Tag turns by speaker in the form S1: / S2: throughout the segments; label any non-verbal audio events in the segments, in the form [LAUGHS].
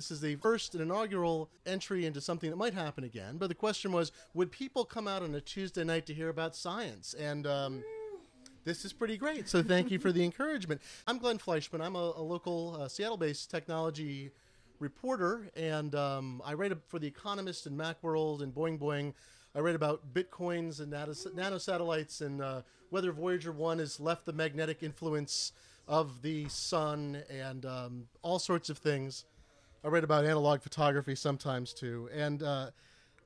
S1: This is the first and inaugural entry into something that might happen again. But the question was would people come out on a Tuesday night to hear about science? And um, this is pretty great. So thank you for the [LAUGHS] encouragement. I'm Glenn Fleishman. I'm a, a local uh, Seattle based technology reporter, and um, I write for The Economist and Macworld and Boing Boing. I write about bitcoins and nanosatellites and uh, whether Voyager 1 has left the magnetic influence of the sun and um, all sorts of things. I write about analog photography sometimes too. And uh,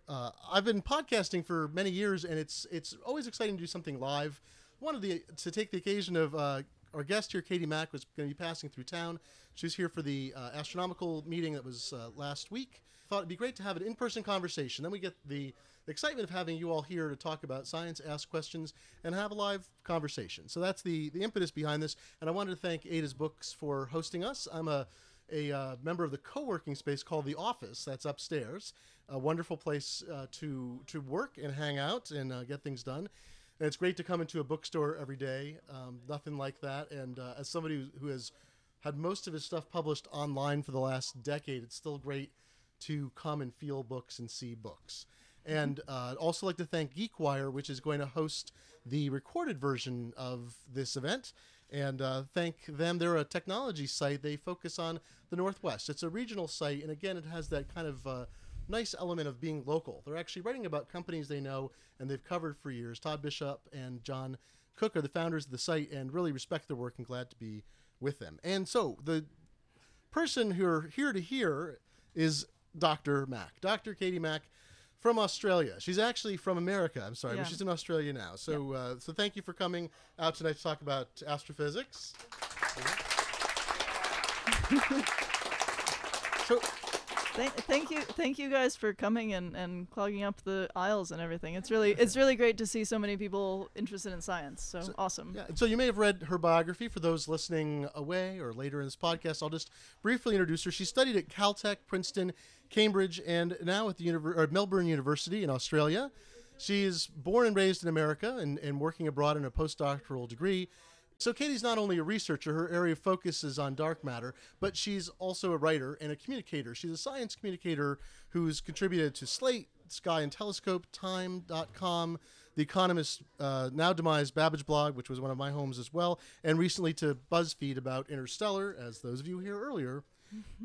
S1: uh, I've been podcasting for many years, and it's it's always exciting to do something live. Wanted the, to take the occasion of uh, our guest here, Katie Mack, was going to be passing through town. She was here for the uh, astronomical meeting that was uh, last week. Thought it'd be great to have an in-person conversation. Then we get the excitement of having you all here to talk about science, ask questions, and have a live conversation. So that's the the impetus behind this. And I wanted to thank Ada's Books for hosting us. I'm a a uh, member of the co-working space called the Office. That's upstairs. A wonderful place uh, to to work and hang out and uh, get things done. And it's great to come into a bookstore every day. Um, nothing like that. And uh, as somebody who, has had most of his stuff published online for the last decade, it's still great to come and feel books and see books. And uh, also like to thank GeekWire, which is going to host the recorded version of this event. And uh, thank them. They're a technology site. They focus on the Northwest. It's a regional site, and again, it has that kind of uh, nice element of being local. They're actually writing about companies they know and they've covered for years. Todd Bishop and John Cook are the founders of the site, and really respect their work and glad to be with them. And so the person who are here to hear is Dr. Mack, Dr. Katie Mack from Australia. She's actually from America. I'm sorry, yeah. but she's in Australia now. So, yeah. uh, so thank you for coming out tonight to talk about astrophysics.
S2: so, Thank, thank you, thank you guys for coming and, and clogging up the aisles and everything. It's really it's really great to see so many people interested in science. So, so awesome.
S1: Yeah. So you may have read her biography. For those listening away or later in this podcast, I'll just briefly introduce her. She studied at Caltech, Princeton, Cambridge, and now at the Univer- Melbourne University in Australia. She is born and raised in America and, and working abroad in a postdoctoral degree. So Katie's not only a researcher, her area of focus is on dark matter, but she's also a writer and a communicator. She's a science communicator who's contributed to Slate, Sky and Telescope, Time.com, The Economist, uh, now demised Babbage blog, which was one of my homes as well, and recently to BuzzFeed about Interstellar, as those of you here earlier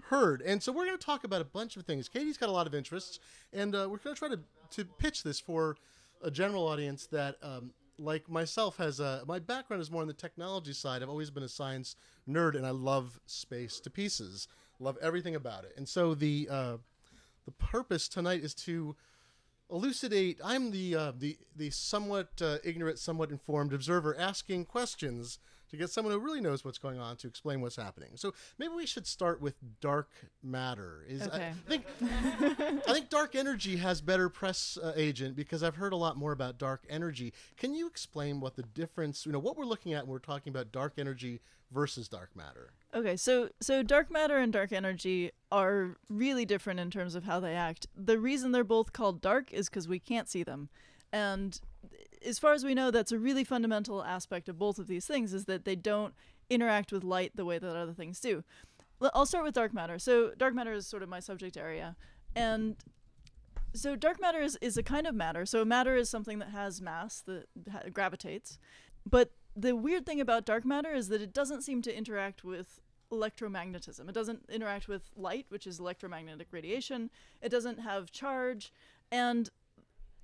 S1: heard. And so we're going to talk about a bunch of things. Katie's got a lot of interests, and uh, we're going to try to, to pitch this for a general audience that um, like myself has a my background is more on the technology side. I've always been a science nerd, and I love space to pieces. Love everything about it. And so the uh, the purpose tonight is to elucidate. I'm the uh, the the somewhat uh, ignorant, somewhat informed observer asking questions to get someone who really knows what's going on to explain what's happening. So maybe we should start with dark matter. Is
S2: okay.
S1: I think I think dark energy has better press uh, agent because I've heard a lot more about dark energy. Can you explain what the difference, you know, what we're looking at when we're talking about dark energy versus dark matter?
S2: Okay, so so dark matter and dark energy are really different in terms of how they act. The reason they're both called dark is because we can't see them. And as far as we know, that's a really fundamental aspect of both of these things is that they don't interact with light the way that other things do. I'll start with dark matter. So dark matter is sort of my subject area, and so dark matter is, is a kind of matter. So matter is something that has mass that ha- gravitates, but the weird thing about dark matter is that it doesn't seem to interact with electromagnetism. It doesn't interact with light, which is electromagnetic radiation. It doesn't have charge, and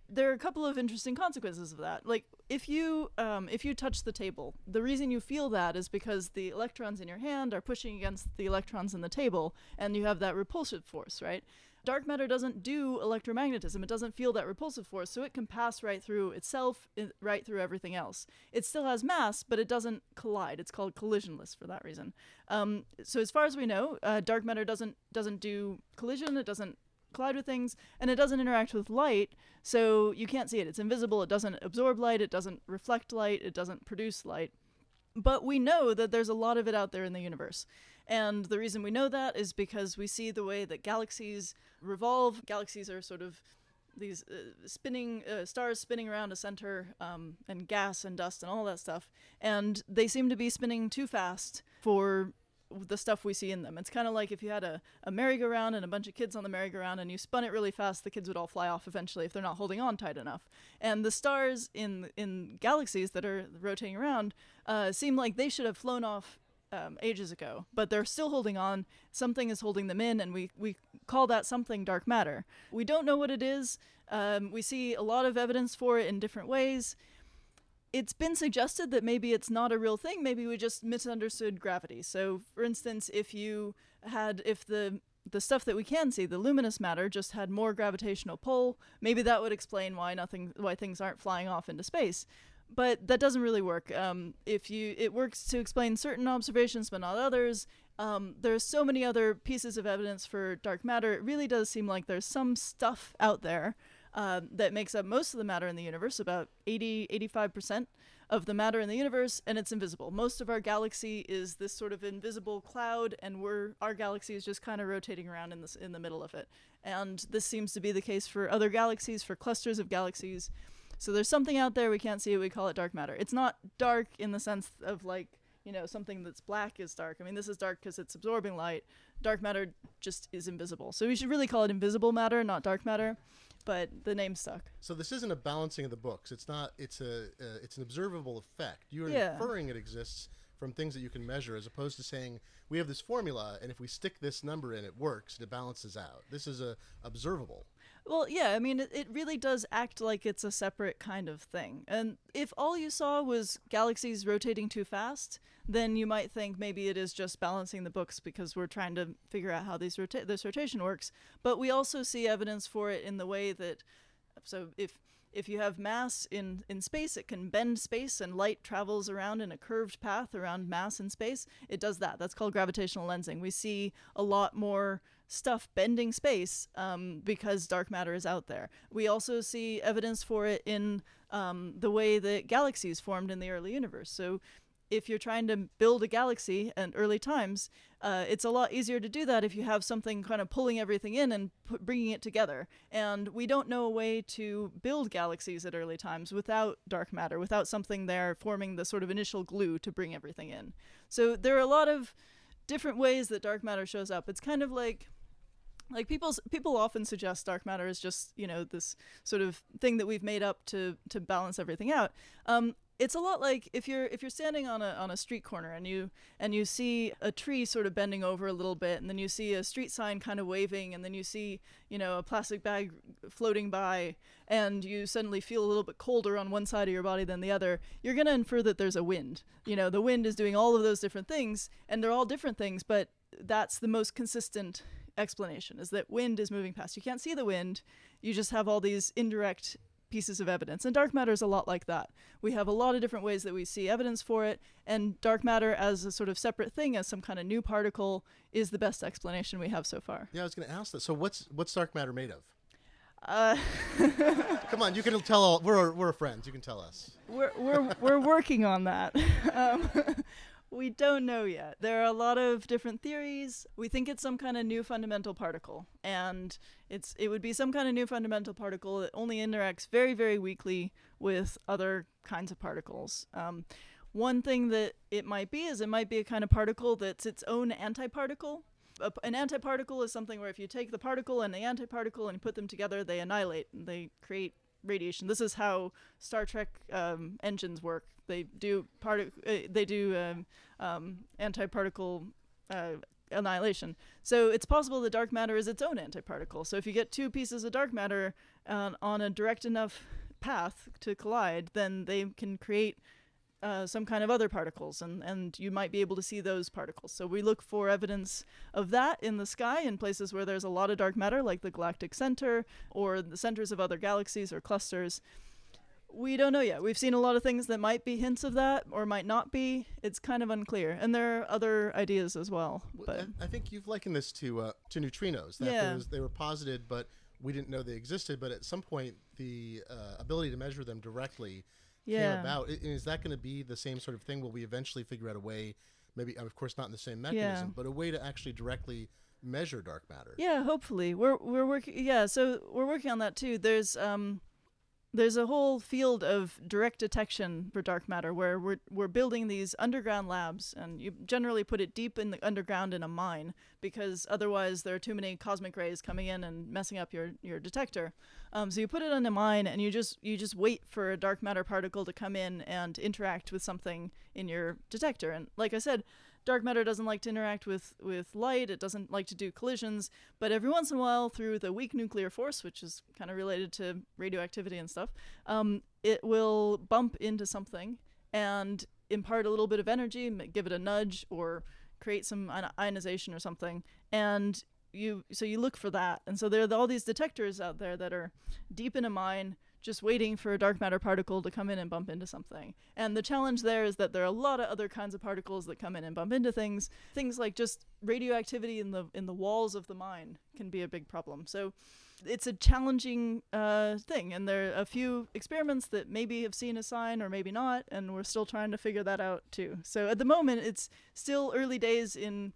S2: there are a couple of interesting consequences of that. Like if you um, if you touch the table, the reason you feel that is because the electrons in your hand are pushing against the electrons in the table, and you have that repulsive force, right? Dark matter doesn't do electromagnetism. It doesn't feel that repulsive force, so it can pass right through itself, right through everything else. It still has mass, but it doesn't collide. It's called collisionless for that reason. Um, so as far as we know, uh, dark matter doesn't doesn't do collision. It doesn't collide with things, and it doesn't interact with light, so you can't see it. It's invisible, it doesn't absorb light, it doesn't reflect light, it doesn't produce light. But we know that there's a lot of it out there in the universe. And the reason we know that is because we see the way that galaxies revolve. Galaxies are sort of these uh, spinning uh, stars spinning around a center um, and gas and dust and all that stuff and they seem to be spinning too fast for the stuff we see in them. It's kind of like if you had a, a merry-go-round and a bunch of kids on the merry-go-round and you spun it really fast, the kids would all fly off eventually if they're not holding on tight enough. And the stars in in galaxies that are rotating around uh, seem like they should have flown off um, ages ago, but they're still holding on. Something is holding them in, and we, we call that something dark matter. We don't know what it is. Um, we see a lot of evidence for it in different ways. It's been suggested that maybe it's not a real thing. Maybe we just misunderstood gravity. So, for instance, if you had, if the the stuff that we can see, the luminous matter, just had more gravitational pull, maybe that would explain why nothing, why things aren't flying off into space but that doesn't really work. Um, if you, it works to explain certain observations, but not others. Um, there's so many other pieces of evidence for dark matter. It really does seem like there's some stuff out there uh, that makes up most of the matter in the universe, about 80, 85% of the matter in the universe, and it's invisible. Most of our galaxy is this sort of invisible cloud, and we're our galaxy is just kind of rotating around in this in the middle of it. And this seems to be the case for other galaxies, for clusters of galaxies. So there's something out there we can't see it. We call it dark matter. It's not dark in the sense of like you know something that's black is dark. I mean this is dark because it's absorbing light. Dark matter just is invisible. So we should really call it invisible matter, not dark matter. But the name stuck.
S1: So this isn't a balancing of the books. It's not. It's a. Uh, it's an observable effect. You're
S2: Yeah.
S1: inferring it exists from things that you can measure, as opposed to saying we have this formula, and if we stick this number in, it works. and It balances out. This is a observable.
S2: Well, yeah, I mean, it, really does act like it's a separate kind of thing. And if all you saw was galaxies rotating too fast, then you might think maybe it is just balancing the books because we're trying to figure out how these rota- this rotation works. But we also see evidence for it in the way that, so if if you have mass in, in space, it can bend space and light travels around in a curved path around mass in space. It does that. That's called gravitational lensing. We see a lot more stuff bending space um, because dark matter is out there. We also see evidence for it in um, the way that galaxies formed in the early universe. So if you're trying to build a galaxy in early times, uh, it's a lot easier to do that if you have something kind of pulling everything in and pu- bringing it together. And we don't know a way to build galaxies at early times without dark matter, without something there forming the sort of initial glue to bring everything in. So there are a lot of different ways that dark matter shows up. It's kind of like like people's people often suggest dark matter is just you know this sort of thing that we've made up to to balance everything out. Um, it's a lot like if you're if you're standing on a on a street corner and you and you see a tree sort of bending over a little bit and then you see a street sign kind of waving and then you see you know a plastic bag floating by and you suddenly feel a little bit colder on one side of your body than the other you're going to infer that there's a wind. You know the wind is doing all of those different things and they're all different things but that's the most consistent explanation is that wind is moving past. You can't see the wind, you just have all these indirect pieces of evidence. And dark matter is a lot like that. We have a lot of different ways that we see evidence for it, and dark matter as a sort of separate thing, as some kind of new particle, is the best explanation we have so far.
S1: Yeah, I was going to ask that. So what's what's dark matter made of?
S2: Uh, [LAUGHS]
S1: Come on, you can tell. All, we're we're friends. You can tell us.
S2: we're, we're, we're working on that. [LAUGHS] Um, we don't know yet. There are a lot of different theories. We think it's some kind of new fundamental particle, and it's it would be some kind of new fundamental particle that only interacts very very weakly with other kinds of particles. Um, one thing that it might be is it might be a kind of particle that's its own antiparticle. A, an antiparticle is something where if you take the particle and the antiparticle and you put them together, they annihilate. And they create radiation. This is how Star Trek um, engines work. They do partic- uh, They do um, um, antiparticle uh, annihilation. So it's possible that dark matter is its own antiparticle. So if you get two pieces of dark matter uh, on a direct enough path to collide, then they can create uh, some kind of other particles, and, and you might be able to see those particles. So we look for evidence of that in the sky in places where there's a lot of dark matter, like the galactic center or the centers of other galaxies or clusters. We don't know yet. We've seen a lot of things that might be hints of that or might not be. It's kind of unclear, and there are other ideas as well. But
S1: I, I think you've likened this to uh, to neutrinos. That
S2: Yeah.
S1: was, they were posited, but we didn't know they existed. But at some point, the uh, ability to measure them directly came
S2: yeah,
S1: about. I- Is that going to be the same sort of thing? Will we eventually figure out a way? Maybe, of course, not in the same mechanism, but a way to actually directly measure dark matter.
S2: Yeah, hopefully we're we're working. Yeah, so we're working on that too. There's um, there's a whole field of direct detection for dark matter where we're we're building these underground labs and you generally put it deep in the underground in a mine because otherwise there are too many cosmic rays coming in and messing up your your detector. Um, so you put it in a mine and you just you just wait for a dark matter particle to come in and interact with something in your detector. And like I said, dark matter doesn't like to interact with with light it doesn't like to do collisions but every once in a while through the weak nuclear force which is kind of related to radioactivity and stuff um, it will bump into something and impart a little bit of energy give it a nudge or create some ionization or something and you so you look for that. And so there are all these detectors out there that are deep in a mine just waiting for a dark matter particle to come in and bump into something. And the challenge there is that there are a lot of other kinds of particles that come in and bump into things. Things like just radioactivity in the in the walls of the mine can be a big problem. So it's a challenging uh, thing, and there are a few experiments that maybe have seen a sign or maybe not, and we're still trying to figure that out too. So at the moment, it's still early days in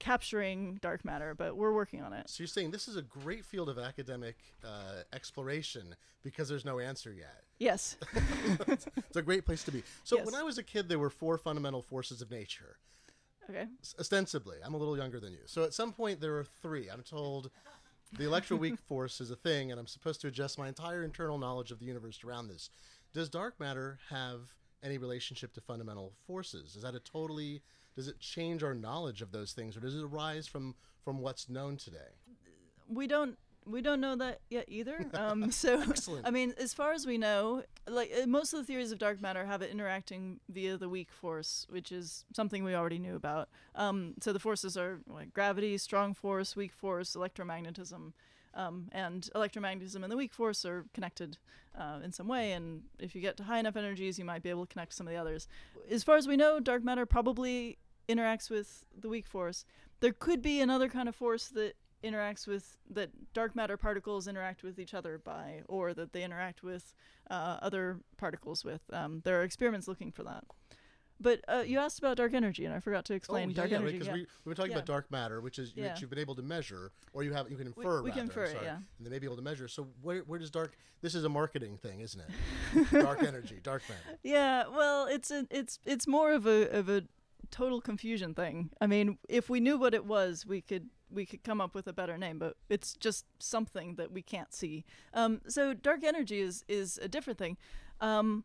S2: capturing dark matter, but we're working on it.
S1: So you're saying this is a great field of academic uh, exploration because there's no answer yet.
S2: Yes. [LAUGHS]
S1: it's a great place to be. So
S2: Yes.
S1: when I was a kid, there were four fundamental forces of nature.
S2: Okay.
S1: Ostensibly, I'm a little younger than you. So at some point, there were three. I'm told the electroweak [LAUGHS] force is a thing, and I'm supposed to adjust my entire internal knowledge of the universe around this. Does dark matter have any relationship to fundamental forces? Is that a totally does it change our knowledge of those things, or does it arise from from what's known today?
S2: we don't we don't know that yet either. [LAUGHS] Um, so
S1: Excellent.
S2: I mean, as far as we know, like uh, most of the theories of dark matter have it interacting via the weak force, which is something we already knew about. Um, so the forces are like gravity, strong force, weak force, electromagnetism. Um, and electromagnetism and the weak force are connected uh, in some way, and if you get to high enough energies, you might be able to connect some of the others. As far as we know, dark matter probably interacts with the weak force. There could be another kind of force that interacts with that dark matter particles interact with each other by, or that they interact with uh, other particles with. Um, there are experiments looking for that. But uh, you asked about dark energy, and I forgot to explain
S1: oh, yeah,
S2: dark
S1: yeah,
S2: energy.
S1: because
S2: yeah.
S1: we, we've been talking
S2: Yeah.
S1: about dark matter, which is which you've been able to measure, or you have you can infer.
S2: we can
S1: rather,
S2: infer it, yeah.
S1: And they may be able to measure. So where where does dark? This is a marketing thing, isn't it? [LAUGHS] dark energy, dark matter.
S2: Yeah, well, it's a, it's it's more of a of a total confusion thing. I mean, if we knew what it was, we could we could come up with a better name, but it's just something that we can't see. Um, so dark energy is is a different thing. Um,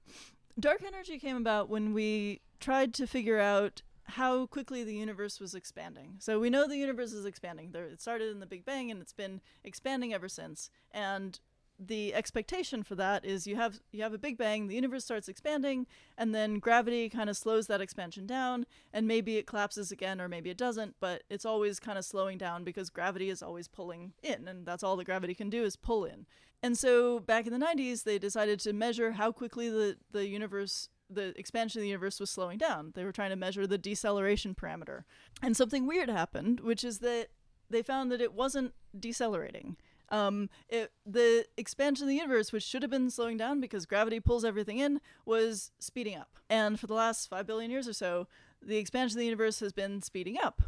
S2: dark energy came about when we tried to figure out how quickly the universe was expanding. So we know the universe is expanding. There, it started in the Big Bang and it's been expanding ever since. And the expectation for that is you have you have a big bang, the universe starts expanding, and then gravity kind of slows that expansion down, and maybe it collapses again or maybe it doesn't, but it's always kind of slowing down because gravity is always pulling in, and that's all that gravity can do is pull in. And so back in the 90s, they decided to measure how quickly the, the universe the expansion of the universe was slowing down. They were trying to measure the deceleration parameter. And something weird happened, which is that they found that it wasn't decelerating. Um, it, the expansion of the universe, which should have been slowing down because gravity pulls everything in, was speeding up. And for the last five billion years or so, the expansion of the universe has been speeding up.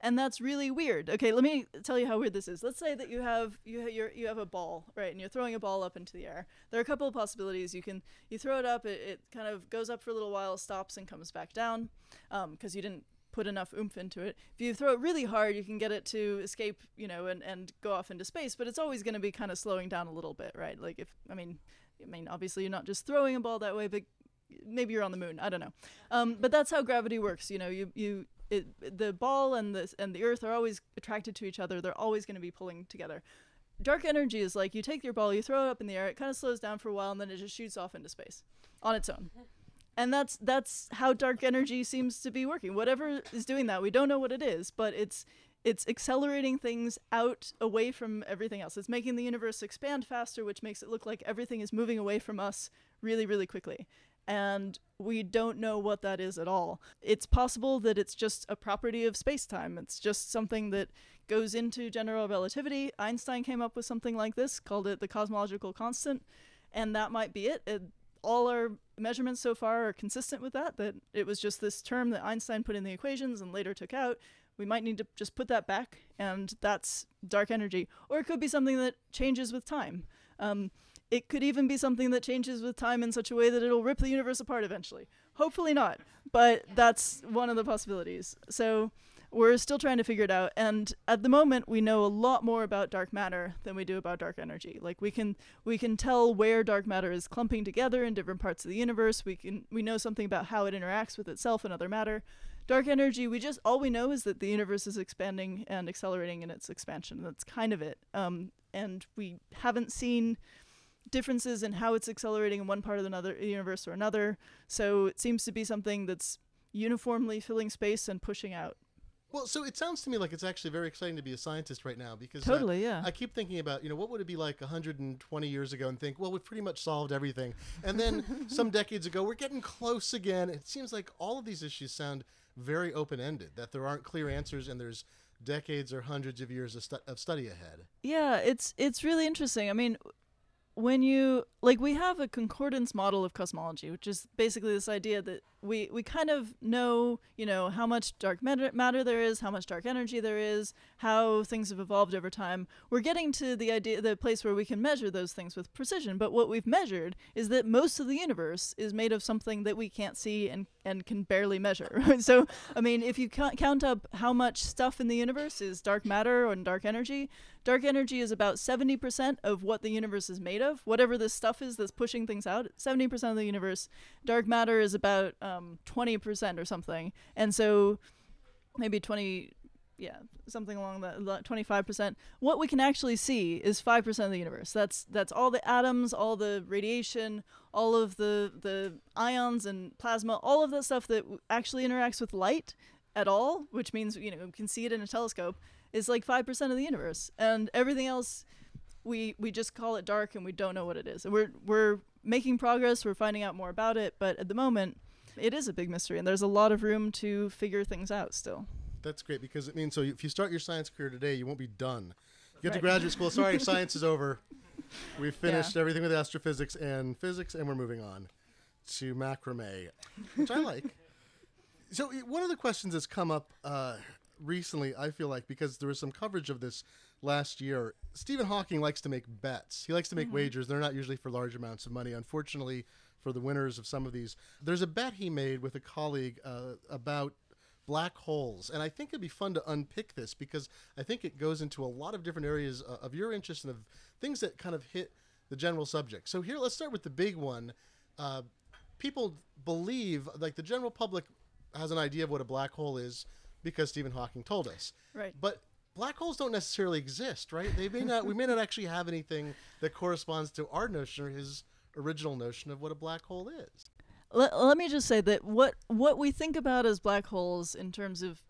S2: And that's really weird. Okay, let me tell you how weird this is. Let's say that you have you ha- you're, you have a ball, right, and you're throwing a ball up into the air. There are a couple of possibilities. You can you throw it up, it, it kind of goes up for a little while, stops, and comes back down, because you didn't put enough oomph into it. If you throw it really hard, you can get it to escape, you know, and, and go off into space, but it's always going to be kind of slowing down a little bit, right? Like if I mean, I mean, obviously you're not just throwing a ball that way, but maybe you're on the moon. I don't know. Um, but that's how gravity works. You know, you you it, the ball and the and the Earth are always attracted to each other. They're always going to be pulling together. Dark energy is like you take your ball, you throw it up in the air, it kind of slows down for a while, and then it just shoots off into space on its own. [LAUGHS] And that's that's how dark energy seems to be working. Whatever is doing that, we don't know what it is, but it's it's accelerating things out away from everything else. It's making the universe expand faster, which makes it look like everything is moving away from us really, really quickly. And we don't know what that is at all. It's possible that it's just a property of space time. It's just something that goes into general relativity. Einstein came up with something like this, called it the cosmological constant, and that might be it. it all our measurements so far are consistent with that, that it was just this term that Einstein put in the equations and later took out. We might need to just put that back, and that's dark energy. Or it could be something that changes with time. Um, it could even be something that changes with time in such a way that it'll rip the universe apart eventually. Hopefully not, but that's one of the possibilities. So we're still trying to figure it out and at the moment we know a lot more about dark matter than we do about dark energy. Like we can we can tell where dark matter is clumping together in different parts of the universe. We can we know something about how it interacts with itself and other matter. Dark energy we just all we know is that the universe is expanding and accelerating in its expansion. That's kind of it. Um, and we haven't seen differences in how it's accelerating in one part of another universe or another so it seems to be something that's uniformly filling space and pushing out
S1: Well, so it sounds to me like it's actually very exciting to be a scientist right now because uh,
S2: totally yeah
S1: I keep thinking about, you know, what would it be like 120 years ago and think, well, we've pretty much solved everything. And then [LAUGHS] some decades ago, we're getting close again. It seems like all of these issues sound very open ended, that there aren't clear answers and there's decades or hundreds of years of, stu- of study ahead.
S2: Yeah, it's it's really interesting. I mean, when you like we have a concordance model of cosmology, which is basically this idea that we we kind of know, you know, how much dark matter, matter there is, how much dark energy there is, how things have evolved over time. We're getting to the idea the place where we can measure those things with precision, but what we've measured is that most of the universe is made of something that we can't see and and can barely measure. [LAUGHS] so, I mean, if you ca- count up how much stuff in the universe is dark matter and dark energy, dark energy is about 70% of what the universe is made of. Whatever this stuff is that's pushing things out, 70% of the universe. Dark matter is about um, 20% or something. And so maybe 20 yeah, something along that 25%. What we can actually see is 5% of the universe. That's that's all the atoms, all the radiation, all of the the ions and plasma, all of that stuff that actually interacts with light at all, which means you know, we can see it in a telescope, is like 5% of the universe. And everything else we we just call it dark and we don't know what it is. And we're we're making progress, we're finding out more about it, but at the moment it is a big mystery and there's a lot of room to figure things out still.
S1: That's great because it means so if you start your science career today, you won't be done. You get to graduate school. Sorry, [LAUGHS] science is over. We've finished everything with astrophysics and physics, and we're moving on to macrame, which I like. [LAUGHS] So one of the questions that's come up uh, recently, I feel like, because there was some coverage of this last year. Stephen Hawking likes to make bets. He likes to make wagers. They're not usually for large amounts of money. Unfortunately, for the winners of some of these, there's a bet he made with a colleague uh, about black holes, and I think it'd be fun to unpick this because I think it goes into a lot of different areas uh, of your interest and of things that kind of hit the general subject. So here, let's start with the big one. Uh, people believe, like the general public, has an idea of what a black hole is because Stephen Hawking told us.
S2: Right.
S1: But black holes don't necessarily exist, right? They may not. we may not actually have anything that corresponds to our notion or his original notion of what a black hole is.
S2: let, let me just say that what what we think about as black holes in terms of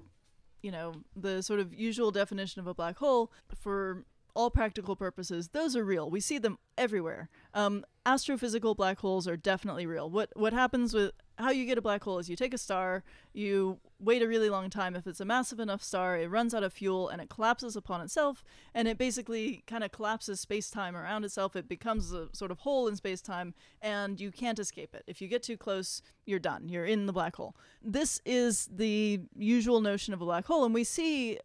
S2: you know the sort of usual definition of a black hole for all practical purposes those are real we see them everywhere um, astrophysical black holes are definitely real what what happens with how you get a black hole is you take a star you wait a really long time. If it's a massive enough star it runs out of fuel and it collapses upon itself and it basically kind of collapses space-time around itself. It becomes a sort of hole in space-time and you can't escape it. If you get too close you're done. You're in the black hole. This is the usual notion of a black hole and we see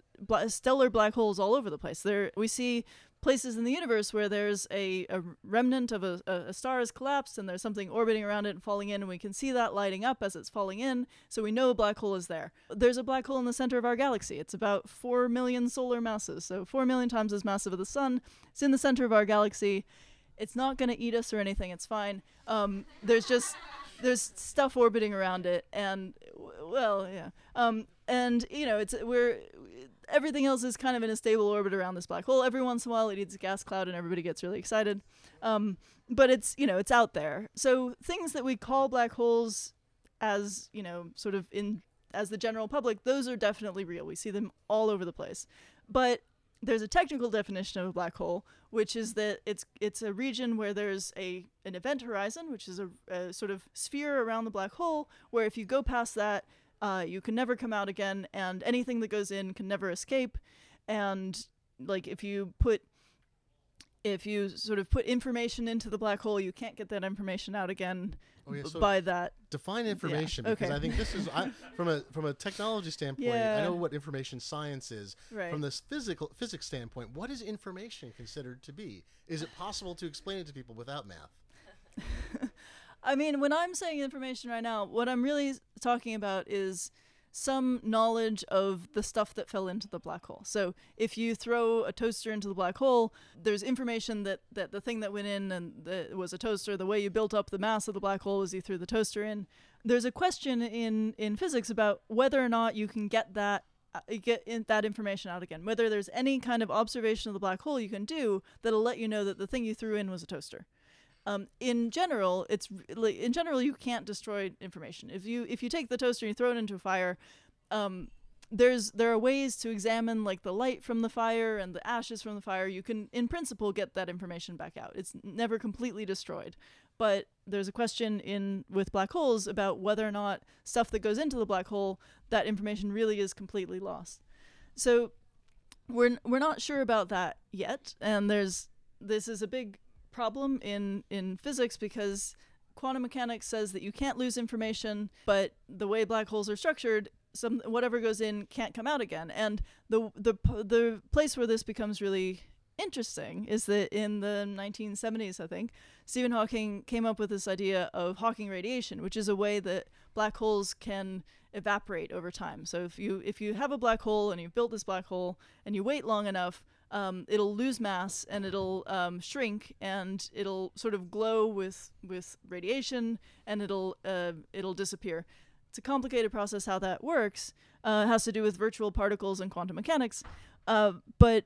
S2: stellar black holes all over the place. There we see places in the universe where there's a, a remnant of a, a, star has collapsed and there's something orbiting around it and falling in and we can see that lighting up as it's falling in so we know a black hole is there. There's a black hole in the center of our galaxy. It's about 4 million solar masses so 4 million times as massive as the sun. It's in the center of our galaxy. It's not going to eat us or anything. It's fine. Um, there's just there's stuff orbiting around it and well yeah. Um, and you know it's we're everything else is kind of in a stable orbit around this black hole. Every once in a while it eats a gas cloud and everybody gets really excited. Um, but it's you know it's out there. So things that we call black holes as you know sort of in as the general public those are definitely real. We see them all over the place. But there's a technical definition of a black hole, which is that it's it's a region where there's a an event horizon, which is a, a sort of sphere around the black hole, where if you go past that, uh, you can never come out again, and anything that goes in can never escape. And like if you put if you sort of put information into the black hole, you can't get that information out again
S1: Oh, yeah, so
S2: by that.
S1: define information because
S2: okay.
S1: I think this is I, from a from a technology standpoint. I know what information science is.
S2: Right.
S1: From this physical physics standpoint, what is information considered to be? Is it possible to explain it to people without math? [LAUGHS]
S2: I mean, when I'm saying information right now, what I'm really talking about is some knowledge of the stuff that fell into the black hole. So if you throw a toaster into the black hole, there's information that, that the thing that went in and the, was a toaster. The way you built up the mass of the black hole was you threw the toaster in. There's a question in, in physics about whether or not you can get that uh, get in that information out again. Whether there's any kind of observation of the black hole you can do that'll let you know that the thing you threw in was a toaster um, in general, it's in general you can't destroy information. If you if you take the toaster and you throw it into a fire, um, there's there are ways to examine like the light from the fire and the ashes from the fire. You can in principle get that information back out. It's never completely destroyed, but there's a question in with black holes about whether or not stuff that goes into the black hole that information really is completely lost. So we're we're not sure about that yet, and there's this is a big problem in in physics because quantum mechanics says that you can't lose information, but the way black holes are structured, some whatever goes in can't come out again. And the the the place where this becomes really interesting is that in the 1970s, I think, Stephen Hawking came up with this idea of Hawking radiation, which is a way that black holes can evaporate over time. So if you if you have a black hole and you've built this black hole and you wait long enough, um, it'll lose mass and it'll um, shrink and it'll sort of glow with with radiation and it'll uh, it'll disappear. It's a complicated process how that works. Uh, it has to do with virtual particles and quantum mechanics, uh, but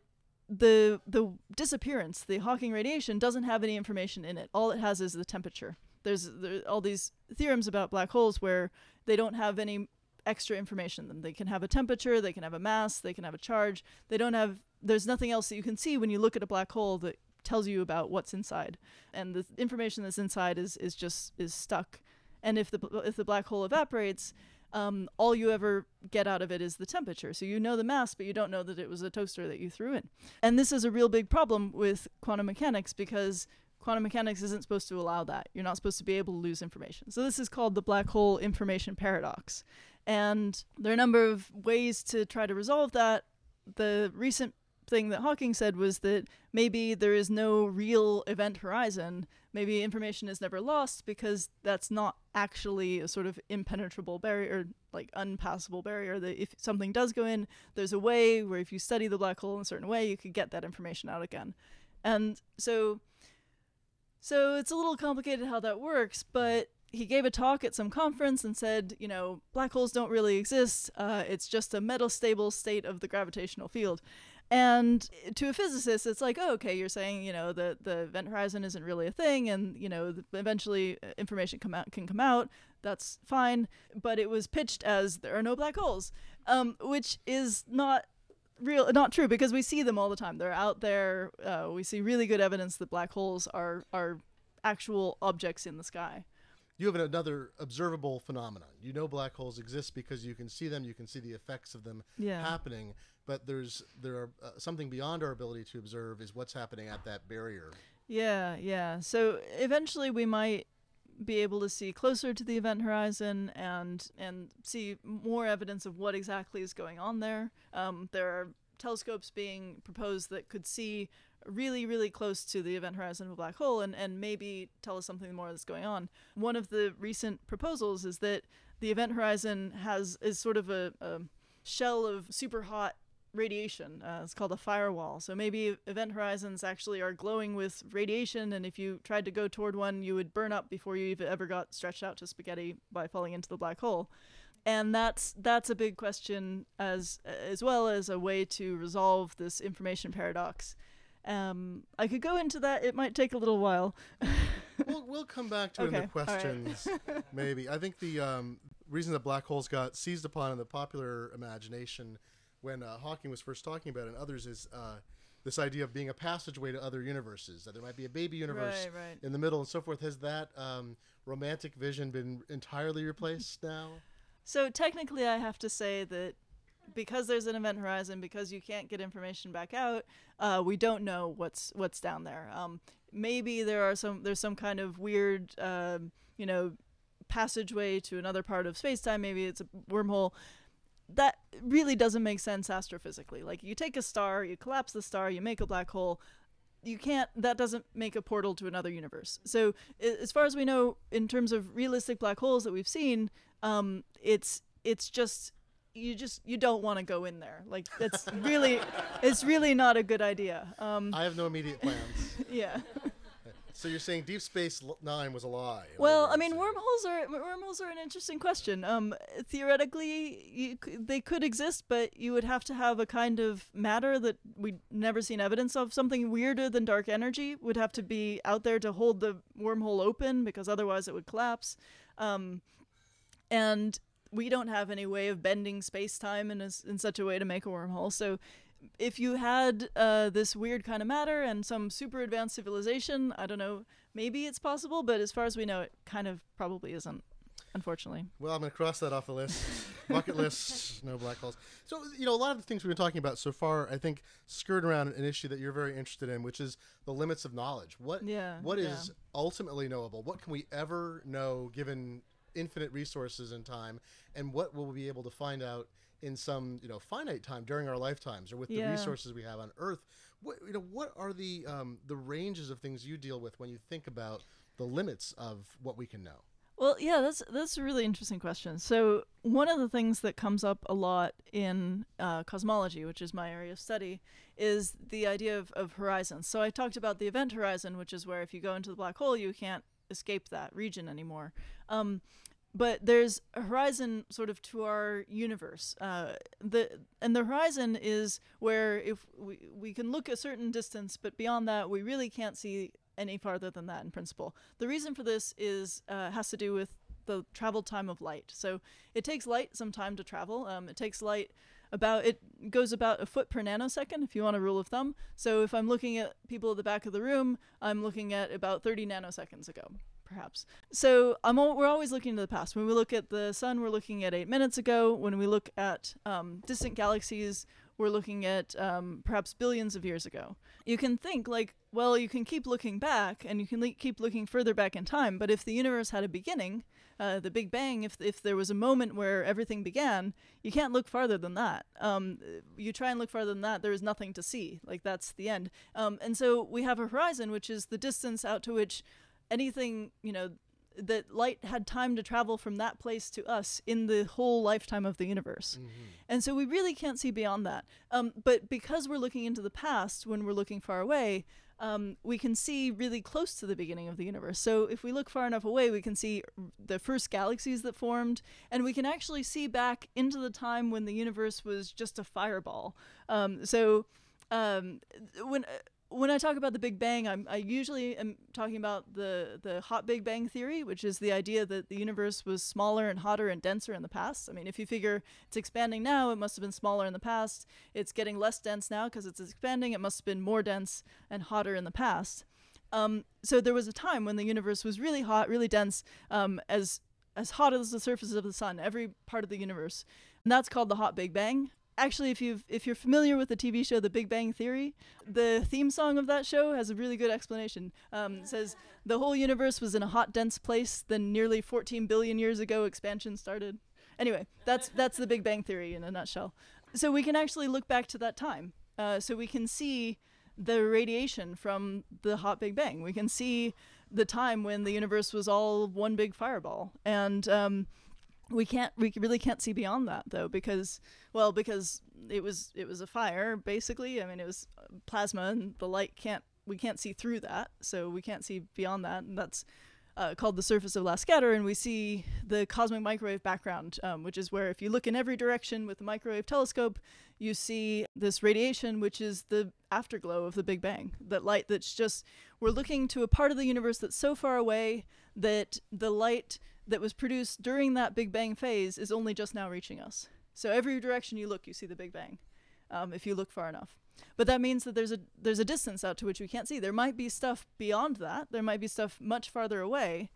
S2: the the disappearance, the Hawking radiation, doesn't have any information in it. All it has is the temperature. There's there, all these theorems about black holes where they don't have any extra information in them. They can have a temperature, they can have a mass, they can have a charge. They don't have there's nothing else that you can see when you look at a black hole that tells you about what's inside. And the information that's inside is is just is stuck. And if the if the black hole evaporates, um, all you ever get out of it is the temperature. So you know the mass, but you don't know that it was a toaster that you threw in. And this is a real big problem with quantum mechanics because quantum mechanics isn't supposed to allow that. You're not supposed to be able to lose information. So this is called the black hole information paradox. And there are a number of ways to try to resolve that. The recent thing that Hawking said was that maybe there is no real event horizon. Maybe information is never lost because that's not actually a sort of impenetrable barrier, like unpassable barrier. That if something does go in, there's a way where if you study the black hole in a certain way, you could get that information out again. And so, so it's a little complicated how that works, but he gave a talk at some conference and said, you know, black holes don't really exist. Uh, it's just a metastable state of the gravitational field. And to a physicist, it's like, oh, okay, you're saying, you know, the the event horizon isn't really a thing, and you know, the, eventually uh, information come out can come out. That's fine. But it was pitched as there are no black holes, um, which is not real, not true, because we see them all the time. They're out there. Uh, we see really good evidence that black holes are are actual objects in the sky.
S1: You have another observable phenomenon. You know black holes exist because you can see them. You can see the effects of them
S2: Yeah.
S1: happening. But there's there are uh, something beyond our ability to observe is what's happening at that barrier.
S2: Yeah, yeah. So eventually we might be able to see closer to the event horizon and and see more evidence of what exactly is going on there. Um, there are telescopes being proposed that could see really, really close to the event horizon of a black hole and, and maybe tell us something more that's going on. One of the recent proposals is that the event horizon has is sort of a, a shell of super hot radiation. Uh, it's called a firewall. So maybe event horizons actually are glowing with radiation, and if you tried to go toward one, you would burn up before you even ever got stretched out to spaghetti by falling into the black hole. And that's that's a big question as as well as a way to resolve this information paradox. Um, I could go into that. It might take a little while. [LAUGHS]
S1: we'll, we'll come back to it in the
S2: all right.
S1: questions, [LAUGHS] maybe. I think the um, reason that black holes got seized upon in the popular imagination when uh, Hawking was first talking about it and others is uh, this idea of being a passageway to other universes, that there might be a baby universe
S2: Right, right.
S1: in the middle and so forth. Has that um, romantic vision been entirely replaced now?
S2: So technically, I have to say that because there's an event horizon, because you can't get information back out, uh, we don't know what's what's down there. Um, maybe there are some there's some kind of weird, um, you know, passageway to another part of space time. Maybe it's a wormhole. That really doesn't make sense astrophysically. Like you take a star, you collapse the star, you make a black hole you can't that doesn't make a portal to another universe so as far as we know in terms of realistic black holes that we've seen um, it's it's just you just you don't want to go in there like it's really it's really not a good idea um,
S1: I have no immediate plans. [LAUGHS]
S2: yeah
S1: so you're saying Deep Space Nine was a lie?
S2: Well, I mean, wormholes are wormholes are an interesting question. Um, theoretically, you, they could exist, but you would have to have a kind of matter that we'd never seen evidence of. Something weirder than dark energy would have to be out there to hold the wormhole open, because otherwise it would collapse. Um, and we don't have any way of bending space time in a in such a way to make a wormhole. So if you had uh, this weird kind of matter and some super advanced civilization, I don't know, maybe it's possible, but as far as we know, it kind of probably isn't, unfortunately.
S1: Well, I'm going to cross that off the list. [LAUGHS] Bucket list, no black holes. So, you know, a lot of the things we've been talking about so far, I think, skirt around an issue that you're very interested in, which is the limits of knowledge. What
S2: Yeah,
S1: What
S2: yeah.
S1: is ultimately knowable? What can we ever know given infinite resources and time? And what will we be able to find out in some, you know, finite time during our lifetimes or with the
S2: Yeah.
S1: resources we have on Earth? What, you know, what are the um, the ranges of things you deal with when you think about the limits of what we can know?
S2: Well, yeah, that's that's a really interesting question. So one of the things that comes up a lot in uh, cosmology, which is my area of study, is the idea of, of horizons. So I talked about the event horizon, which is where if you go into the black hole, you can't escape that region anymore. Um, but there's a horizon sort of to our universe. Uh, the and the horizon is where if we we can look a certain distance, but beyond that, we really can't see any farther than that in principle. The reason for this is uh, has to do with the travel time of light. So it takes light some time to travel. Um, it takes light about it goes about a foot per nanosecond if you want a rule of thumb. So if I'm looking at people at the back of the room, I'm looking at about 30 nanoseconds ago. Perhaps. So I'm al- we're always looking to the past. When we look at the sun, we're looking at eight minutes ago. When we look at um, distant galaxies, we're looking at um, perhaps billions of years ago. You can think like, well, you can keep looking back and you can le- keep looking further back in time. But if the universe had a beginning, uh, the Big Bang, if if there was a moment where everything began, you can't look farther than that. Um, you try and look farther than that, there is nothing to see. Like that's the end. Um, and so we have a horizon, which is the distance out to which anything you know that light had time to travel from that place to us in the whole lifetime of the universe. And so we really can't see beyond that. Um, but because we're looking into the past when we're looking far away, um, we can see really close to the beginning of the universe. So if we look far enough away, we can see the first galaxies that formed, and we can actually see back into the time when the universe was just a fireball. Um, so um, when when I talk about the Big Bang, I'm, I usually am talking about the the hot Big Bang theory, which is the idea that the universe was smaller and hotter and denser in the past. I mean, if you figure it's expanding now, it must have been smaller in the past. It's getting less dense now because it's expanding. It must have been more dense and hotter in the past. Um, so there was a time when the universe was really hot, really dense, um, as as hot as the surface of the sun, every part of the universe, and that's called the hot Big Bang. Actually, if you if you're familiar with the TV show The Big Bang Theory, the theme song of that show has a really good explanation. Um, it says the whole universe was in a hot, dense place. Then nearly 14 billion years ago, expansion started. Anyway, that's that's the Big Bang Theory in a nutshell. So we can actually look back to that time. Uh, so we can see the radiation from the hot Big Bang. We can see the time when the universe was all one big fireball, and um, we can't we really can't see beyond that though because well because it was it was a fire basically. I mean it was plasma and the light can't we can't see through that, so we can't see beyond that, and that's uh, called the surface of last scatter, and we see the cosmic microwave background, um, which is where if you look in every direction with the microwave telescope, you see this radiation, which is the afterglow of the Big Bang. That light that's just, we're looking to a part of the universe that's so far away that the light that was produced during that Big Bang phase is only just now reaching us. So every direction you look, you see the Big Bang, um, if you look far enough. But that means that there's a there's a distance out to which we can't see. There might be stuff beyond that. There might be stuff much farther away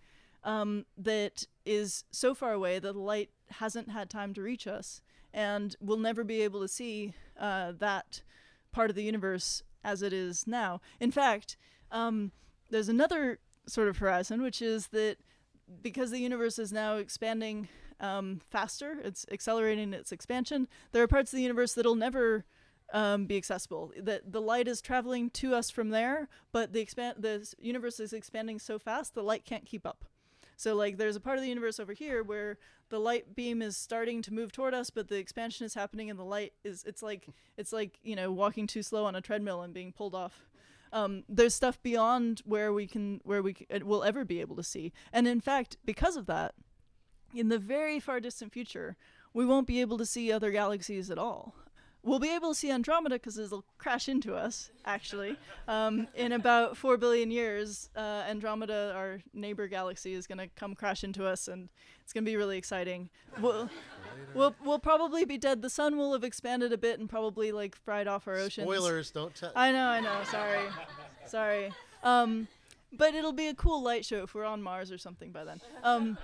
S2: um, that is so far away that the light hasn't had time to reach us. and we'll never be able to see uh, that part of the universe as it is now. In fact, um, there's another sort of horizon, which is that because the universe is now expanding um, faster, it's accelerating its expansion. There are parts of the universe that'll never um, be accessible. The the light is traveling to us from there, but the expand the universe is expanding so fast the light can't keep up. So like there's a part of the universe over here where the light beam is starting to move toward us, but the expansion is happening and the light is it's like it's like you know walking too slow on a treadmill and being pulled off. Um, there's stuff beyond where we can where we c- uh, will ever be able to see, and in fact, because of that, in the very far distant future, we won't be able to see other galaxies at all. We'll be able to see Andromeda because it'll crash into us, actually. Um, in about 4 billion years, uh, Andromeda, our neighbor galaxy, is going to come crash into us, and it's going to be really exciting. We'll, we'll, we'll probably be dead. The sun will have expanded a bit and probably like fried off our oceans.
S1: Spoilers, don't tell.
S2: I know, I know. Sorry, sorry. Um, but it'll be a cool light show if we're on Mars or something by then. Um,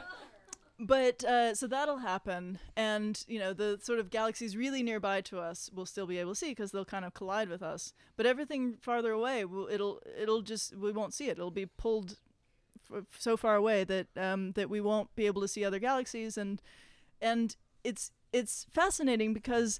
S2: but uh, so that'll happen, and you know the sort of galaxies really nearby to us we'll still be able to see because they'll kind of collide with us. But everything farther away, will it'll it'll just we won't see it. It'll be pulled f- so far away that um, that we won't be able to see other galaxies, and and it's it's fascinating because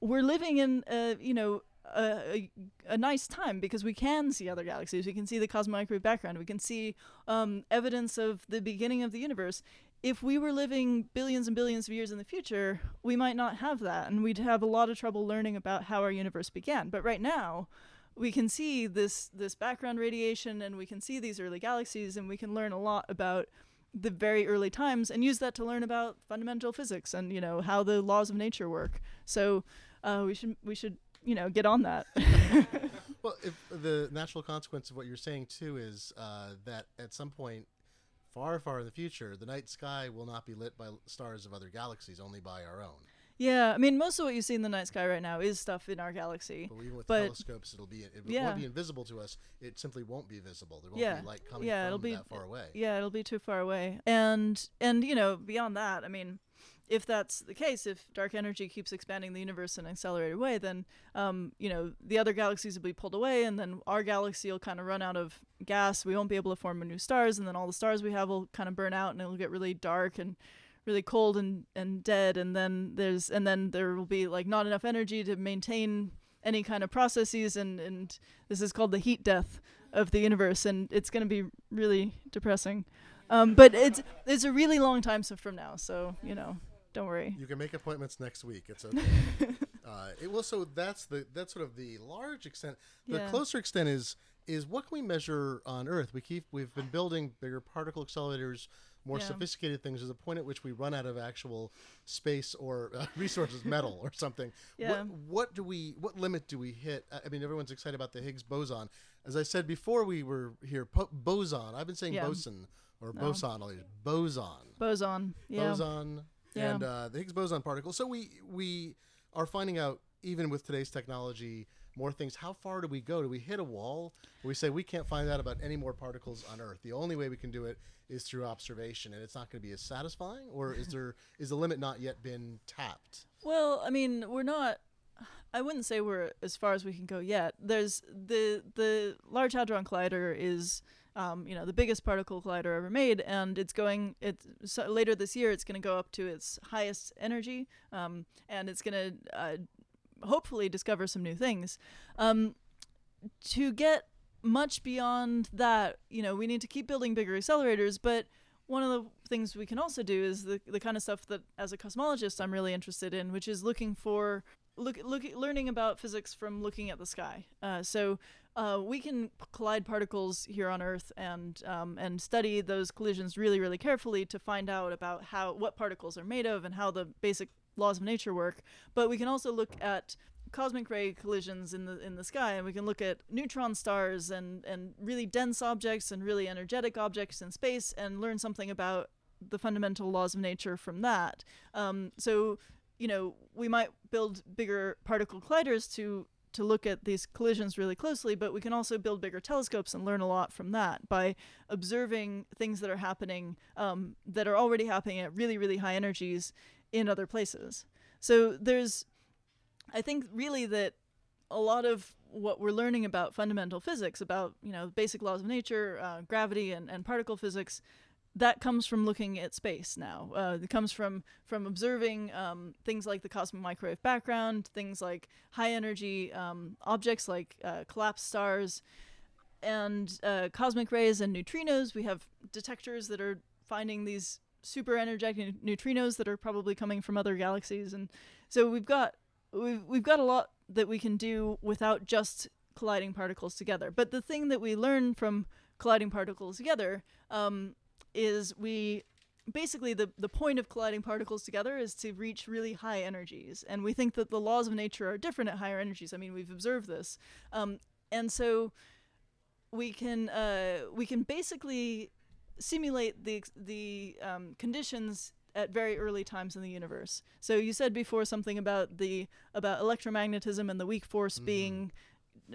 S2: we're living in you know a, a, nice time because we can see other galaxies. We can see the cosmic microwave background. We can see um, evidence of the beginning of the universe. If we were living billions and billions of years in the future, we might not have that, and we'd have a lot of trouble learning about how our universe began. But right now, we can see this this background radiation, and we can see these early galaxies, and we can learn a lot about the very early times and use that to learn about fundamental physics and you know how the laws of nature work. So uh, we should we should you know get on that. [LAUGHS]
S1: Well, if the natural consequence of what you're saying too is uh, that at some point, far, far in the future, the night sky will not be lit by stars of other galaxies, only by our own.
S2: Yeah, I mean most of what you see in the night sky right now is stuff in our galaxy.
S1: But even with
S2: But-
S1: telescopes, it'll be it
S2: Yeah.
S1: won't be invisible to us. It simply won't be visible. There won't
S2: Yeah.
S1: be light coming
S2: Yeah,
S1: from
S2: it'll be-
S1: that far away.
S2: Yeah, it'll be too far away. And and you know, beyond that, I mean, if that's the case, if dark energy keeps expanding the universe in an accelerated way, then um, you know, the other galaxies will be pulled away and then our galaxy will kind of run out of gas. We won't be able to form new stars and then all the stars we have will kind of burn out and it'll get really dark and really cold and, and dead and then there's and then there will be like not enough energy to maintain any kind of processes and and this is called the heat death of the universe and it's going to be really depressing um, but it's it's a really long time from now so you know don't worry
S1: You can make appointments next week. It's okay. [LAUGHS] uh, it will. So that's the that's sort of the large extent. The
S2: Yeah.
S1: closer extent is is what can we measure on Earth? We keep we've been building bigger particle accelerators, more
S2: Yeah.
S1: sophisticated things. There's a point at which we run out of actual space or uh, [LAUGHS] resources, metal or something.
S2: Yeah.
S1: What, what do we? What limit do we hit? I mean, everyone's excited about the Higgs boson. As I said before, we were here. Po- boson. I've been saying
S2: Yeah.
S1: boson or boson. all these. Boson
S2: boson yeah
S1: boson
S2: Yeah.
S1: and uh, the Higgs boson particle. So we we are finding out even with today's technology more things. How far do we go? Do we hit a wall? We say we can't find out about any more particles on Earth. The only way we can do it is through observation, and it's not going to be as satisfying. Or is there [LAUGHS] is the limit not yet been tapped?
S2: Well, I mean, we're not. I wouldn't say we're as far as we can go yet. There's the the Large Hadron Collider is, um, you know, the biggest particle collider ever made, and it's going. It's so later this year. It's going to go up to its highest energy, um, and it's going to uh, hopefully discover some new things. Um, to get much beyond that, you know, we need to keep building bigger accelerators, but one of the things we can also do is the, the kind of stuff that as a cosmologist I'm really interested in, which is looking for look look learning about physics from looking at the sky. Uh, so uh, we can collide particles here on Earth and um, and study those collisions really really carefully to find out about how what particles are made of and how the basic laws of nature work. But we can also look at cosmic ray collisions in the in the sky and we can look at neutron stars and and really dense objects and really energetic objects in space and learn something about the fundamental laws of nature from that um, so you know we might build bigger particle colliders to to look at these collisions really closely but we can also build bigger telescopes and learn a lot from that by observing things that are happening um, that are already happening at really really high energies in other places So there's, I think, really that a lot of what we're learning about fundamental physics, about you know basic laws of nature, uh, gravity, and, and particle physics, that comes from looking at space now. Uh, it comes from from observing um, things like the cosmic microwave background, things like high energy um, objects like uh, collapsed stars, and uh, cosmic rays and neutrinos. We have detectors that are finding these super energetic neutrinos that are probably coming from other galaxies, and so we've got we've we've got a lot that we can do without just colliding particles together. But the thing that we learn from colliding particles together um, is we basically the, the point of colliding particles together is to reach really high energies and we think that the laws of nature are different at higher energies i mean we've observed this um, and so we can uh, we can basically simulate the the um, conditions at very early times in the universe. So you said before something about the about electromagnetism and the weak force mm. being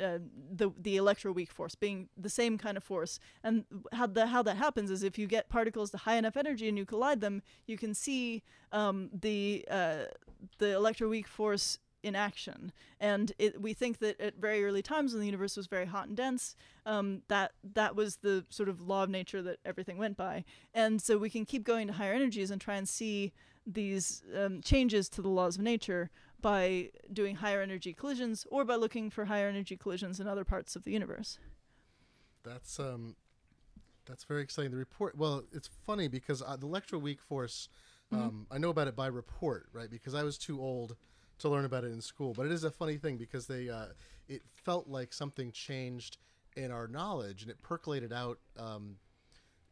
S2: uh, the the electroweak force being the same kind of force. And how the how that happens is if you get particles to high enough energy and you collide them, you can see um, the uh, the electroweak force in action. And it, we think that at very early times when the universe was very hot and dense, um, that that was the sort of law of nature that everything went by. And so we can keep going to higher energies and try and see these um, changes to the laws of nature by doing higher energy collisions or by looking for higher energy collisions in other parts of the universe.
S1: That's um, that's very exciting. The report. Well, it's funny because uh, the electroweak force. Mm-hmm. Um, mm-hmm. I know about it by report, right? Because I was too old to learn about it in school. But it is a funny thing because they uh, it felt like something changed in our knowledge and it percolated out um,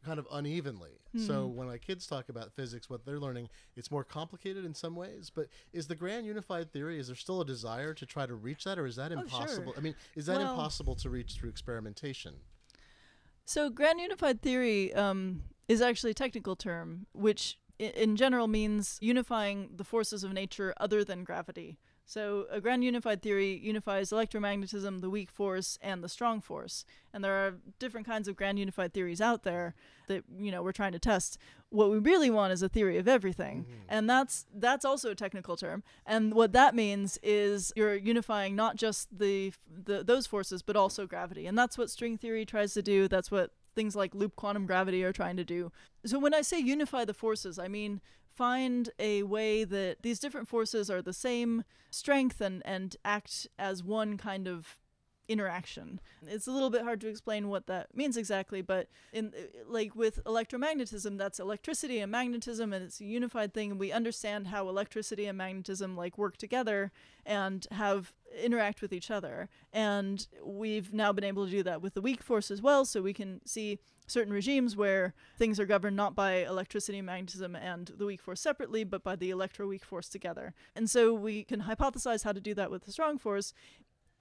S1: kind of unevenly. Mm. So when my kids talk about physics, what they're learning, it's more complicated in some ways. But is the grand unified theory? Is there still a desire to try to reach that, or is that impossible?
S2: Oh, sure.
S1: I mean, is that well, impossible to reach through experimentation?
S2: So grand unified theory um, is actually a technical term, which in general means unifying the forces of nature other than gravity. So, a grand unified theory unifies electromagnetism, the weak force, and the strong force. And there are different kinds of grand unified theories out there that you know we're trying to test. What we really want is a theory of everything, mm-hmm. and that's that's also a technical term. And what that means is you're unifying not just the, the those forces, but also gravity. And that's what string theory tries to do. That's what things like loop quantum gravity are trying to do. So when I say unify the forces, I mean find a way that these different forces are the same strength and, and act as one kind of interaction. It's a little bit hard to explain what that means exactly, but in like with electromagnetism, that's electricity and magnetism, and it's a unified thing. And we understand how electricity and magnetism like work together and have interact with each other. And we've now been able to do that with the weak force as well, so we can see certain regimes where things are governed not by electricity, magnetism, and the weak force separately, but by the electroweak force together. And so we can hypothesize how to do that with the strong force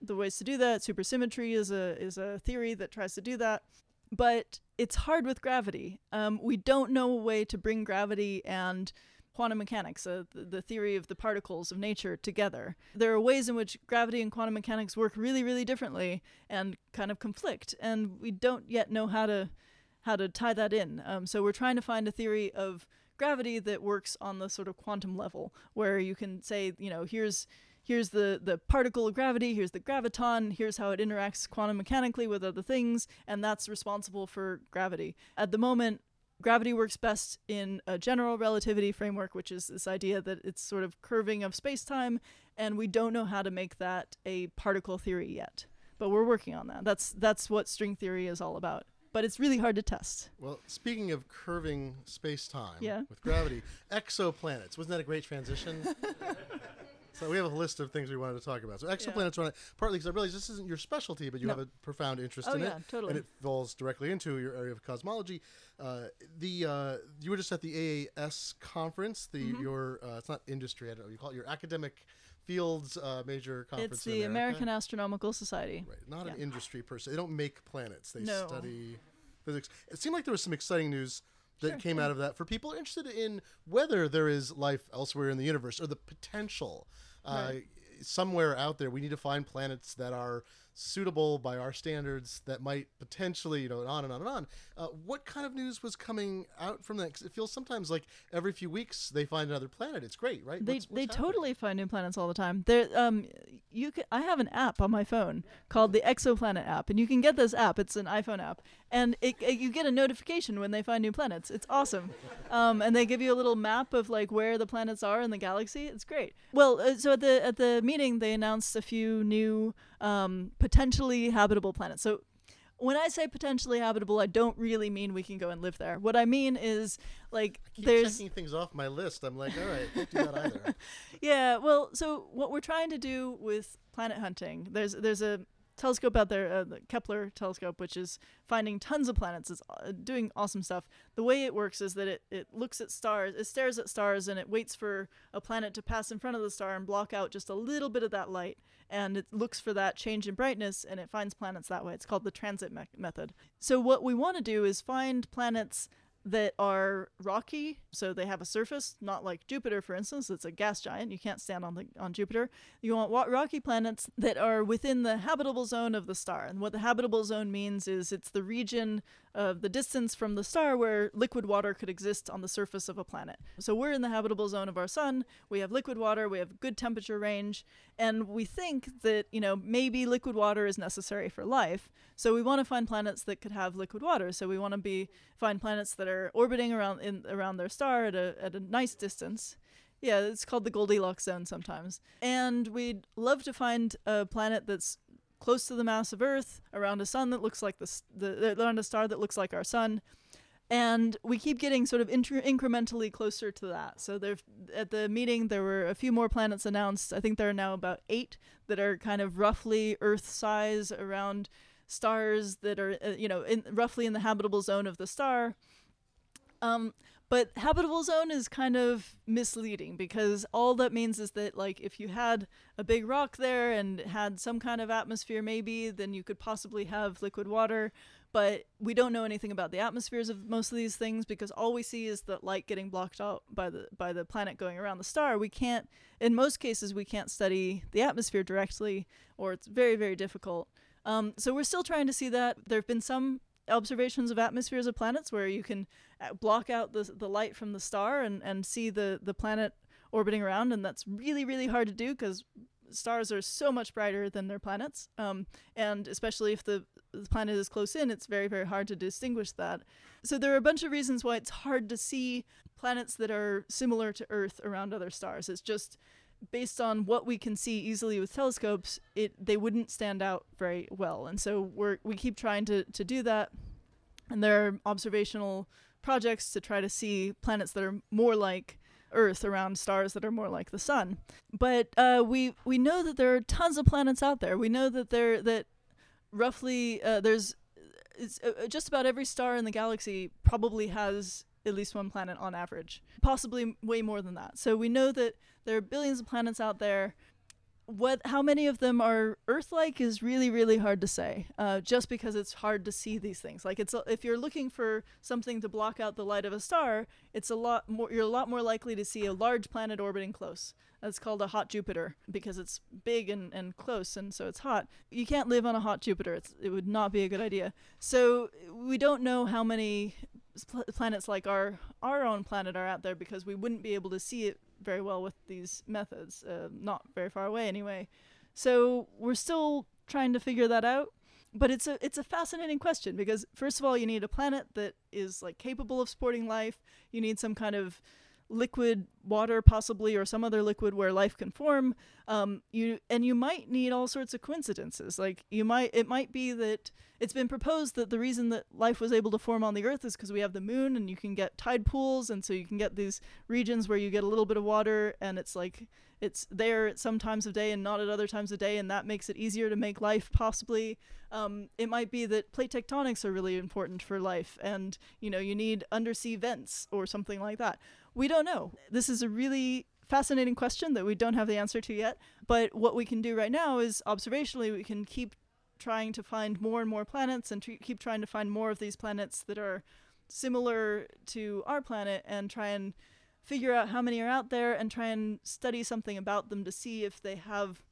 S2: the ways to do that. Supersymmetry is a is a theory that tries to do that, but it's hard with gravity. Um, we don't know a way to bring gravity and quantum mechanics, uh, the, the theory of the particles of nature, together. There are ways in which gravity and quantum mechanics work really, really differently and kind of conflict, and we don't yet know how to how to tie that in. Um, so we're trying to find a theory of gravity that works on the sort of quantum level, where you can say, you know, here's here's the, the particle of gravity, here's the graviton, here's how it interacts quantum mechanically with other things, and that's responsible for gravity. At the moment, gravity works best in a general relativity framework, which is this idea that it's sort of curving of space time, and we don't know how to make that a particle theory yet. But we're working on that. That's that's what string theory is all about. But it's really hard to test.
S1: Well, speaking of curving space time
S2: yeah.
S1: with gravity, [LAUGHS] exoplanets. Wasn't that a great transition? [LAUGHS] So we have a list of things we wanted to talk about. So exoplanets, yeah. partly because I realize this isn't your specialty, but you no. have a profound interest
S2: oh,
S1: in
S2: yeah,
S1: it,
S2: totally.
S1: and it falls directly into your area of cosmology. Uh, the uh, you were just at the AAS conference. The mm-hmm. your uh, it's not industry. I don't know. You call it your academic fields uh, major conference.
S2: It's the American Astronomical Society.
S1: Right, not yeah. an industry person. They don't make planets. They
S2: no.
S1: study physics. It seemed like there was some exciting news that sure, came out of that for people interested in whether there is life elsewhere in the universe or the potential uh, right. somewhere out there. We need to find planets that are suitable by our standards that might potentially, you know, and on and on and on. Uh, what kind of news was coming out from that? 'Cause it feels sometimes like every few weeks they find another planet. It's great, right?
S2: They
S1: What's-
S2: they
S1: what's happening?
S2: totally find new planets all the time. There um you can, I have an app on my phone called the Exoplanet app and you can get this app. It's an iPhone app and it, it- you get a notification when they find new planets. It's awesome. Um and they give you a little map of like where the planets are in the galaxy. It's great. Well, uh, so at the at the meeting they announced a few new um potentially habitable planets. So when I say potentially habitable, I don't really mean we can go and live there. What I mean is like
S1: Keep
S2: there's
S1: checking things off my list. I'm like, all right, don't do that either. [LAUGHS]
S2: yeah, well, so what we're trying to do with planet hunting, there's there's a telescope out there, uh, the Kepler telescope, which is finding tons of planets. is uh, doing awesome stuff. The way it works is that it, it looks at stars, it stares at stars, and it waits for a planet to pass in front of the star and block out just a little bit of that light. And it looks for that change in brightness, and it finds planets that way. It's called the transit me- method. So what we want to do is find planets that are rocky, so they have a surface, not like Jupiter, for instance. It's a gas giant. You can't stand on the on Jupiter. You want wa- rocky planets that are within the habitable zone of the star. And what the habitable zone means is it's the region of the distance from the star where liquid water could exist on the surface of a planet. So we're in the habitable zone of our sun. We have liquid water. We have good temperature range, and we think that you know maybe liquid water is necessary for life. So we want to find planets that could have liquid water. So we want to be find planets that are orbiting around in around their star at a at a nice distance. Yeah, it's called the Goldilocks zone sometimes. And we'd love to find a planet that's close to the mass of Earth, around a sun that looks like the, the around a star that looks like our sun. And we keep getting sort of inter- incrementally closer to that. So there, at the meeting, there were a few more planets announced. I think there are now about eight that are kind of roughly Earth size around stars that are, uh, you know, in, roughly in the habitable zone of the star. Um, but habitable zone is kind of misleading because all that means is that like if you had a big rock there and had some kind of atmosphere maybe then you could possibly have liquid water. But we don't know anything about the atmospheres of most of these things because all we see is the light getting blocked out by the by the planet going around the star. We can't in most cases we can't study the atmosphere directly or it's very very difficult. Um, so we're still trying to see that. There have been some observations of atmospheres of planets where you can block out the, the light from the star and, and see the, the planet orbiting around and that's really really hard to do because stars are so much brighter than their planets um, and especially if the, the planet is close in it's very very hard to distinguish that so there are a bunch of reasons why it's hard to see planets that are similar to earth around other stars it's just based on what we can see easily with telescopes, it they wouldn't stand out very well. And so we're we keep trying to, to do that. And there are observational projects to try to see planets that are more like Earth around stars that are more like the sun. But uh, we we know that there are tons of planets out there. We know that there that roughly uh, there's it's, uh, just about every star in the galaxy probably has at least one planet on average, possibly way more than that. So we know that there are billions of planets out there. What, how many of them are Earth-like is really, really hard to say. Uh, just because it's hard to see these things. Like it's if you're looking for something to block out the light of a star, it's a lot more. You're a lot more likely to see a large planet orbiting close. That's called a hot Jupiter because it's big and, and close, and so it's hot. You can't live on a hot Jupiter. It's, it would not be a good idea. So we don't know how many pl- planets like our our own planet are out there because we wouldn't be able to see it very well with these methods, uh, not very far away anyway. So we're still trying to figure that out. But it's a it's a fascinating question because first of all, you need a planet that is like capable of supporting life. You need some kind of liquid water possibly or some other liquid where life can form um, you and you might need all sorts of coincidences. Like you might it might be that it's been proposed that the reason that life was able to form on the earth is because we have the moon and you can get tide pools and so you can get these regions where you get a little bit of water and it's like it's there at some times of day and not at other times of day and that makes it easier to make life possibly. Um, it might be that plate tectonics are really important for life and you know you need undersea vents or something like that we don't know this is a really fascinating question that we don't have the answer to yet but what we can do right now is observationally we can keep trying to find more and more planets and tr- keep trying to find more of these planets that are similar to our planet and try and figure out how many are out there and try and study something about them to see if they have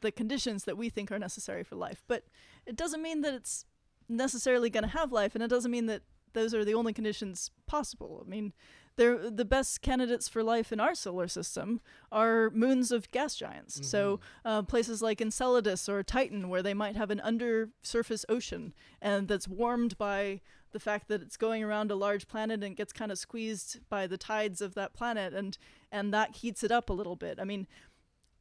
S2: the conditions that we think are necessary for life. But it doesn't mean that it's necessarily going to have life, and it doesn't mean that those are the only conditions possible. I mean, they're the best candidates for life in our solar system are moons of gas giants. Mm-hmm. So uh, places like Enceladus or Titan, where they might have an undersurface ocean and that's warmed by the fact that it's going around a large planet and gets kind of squeezed by the tides of that planet, and and that heats it up a little bit. I mean,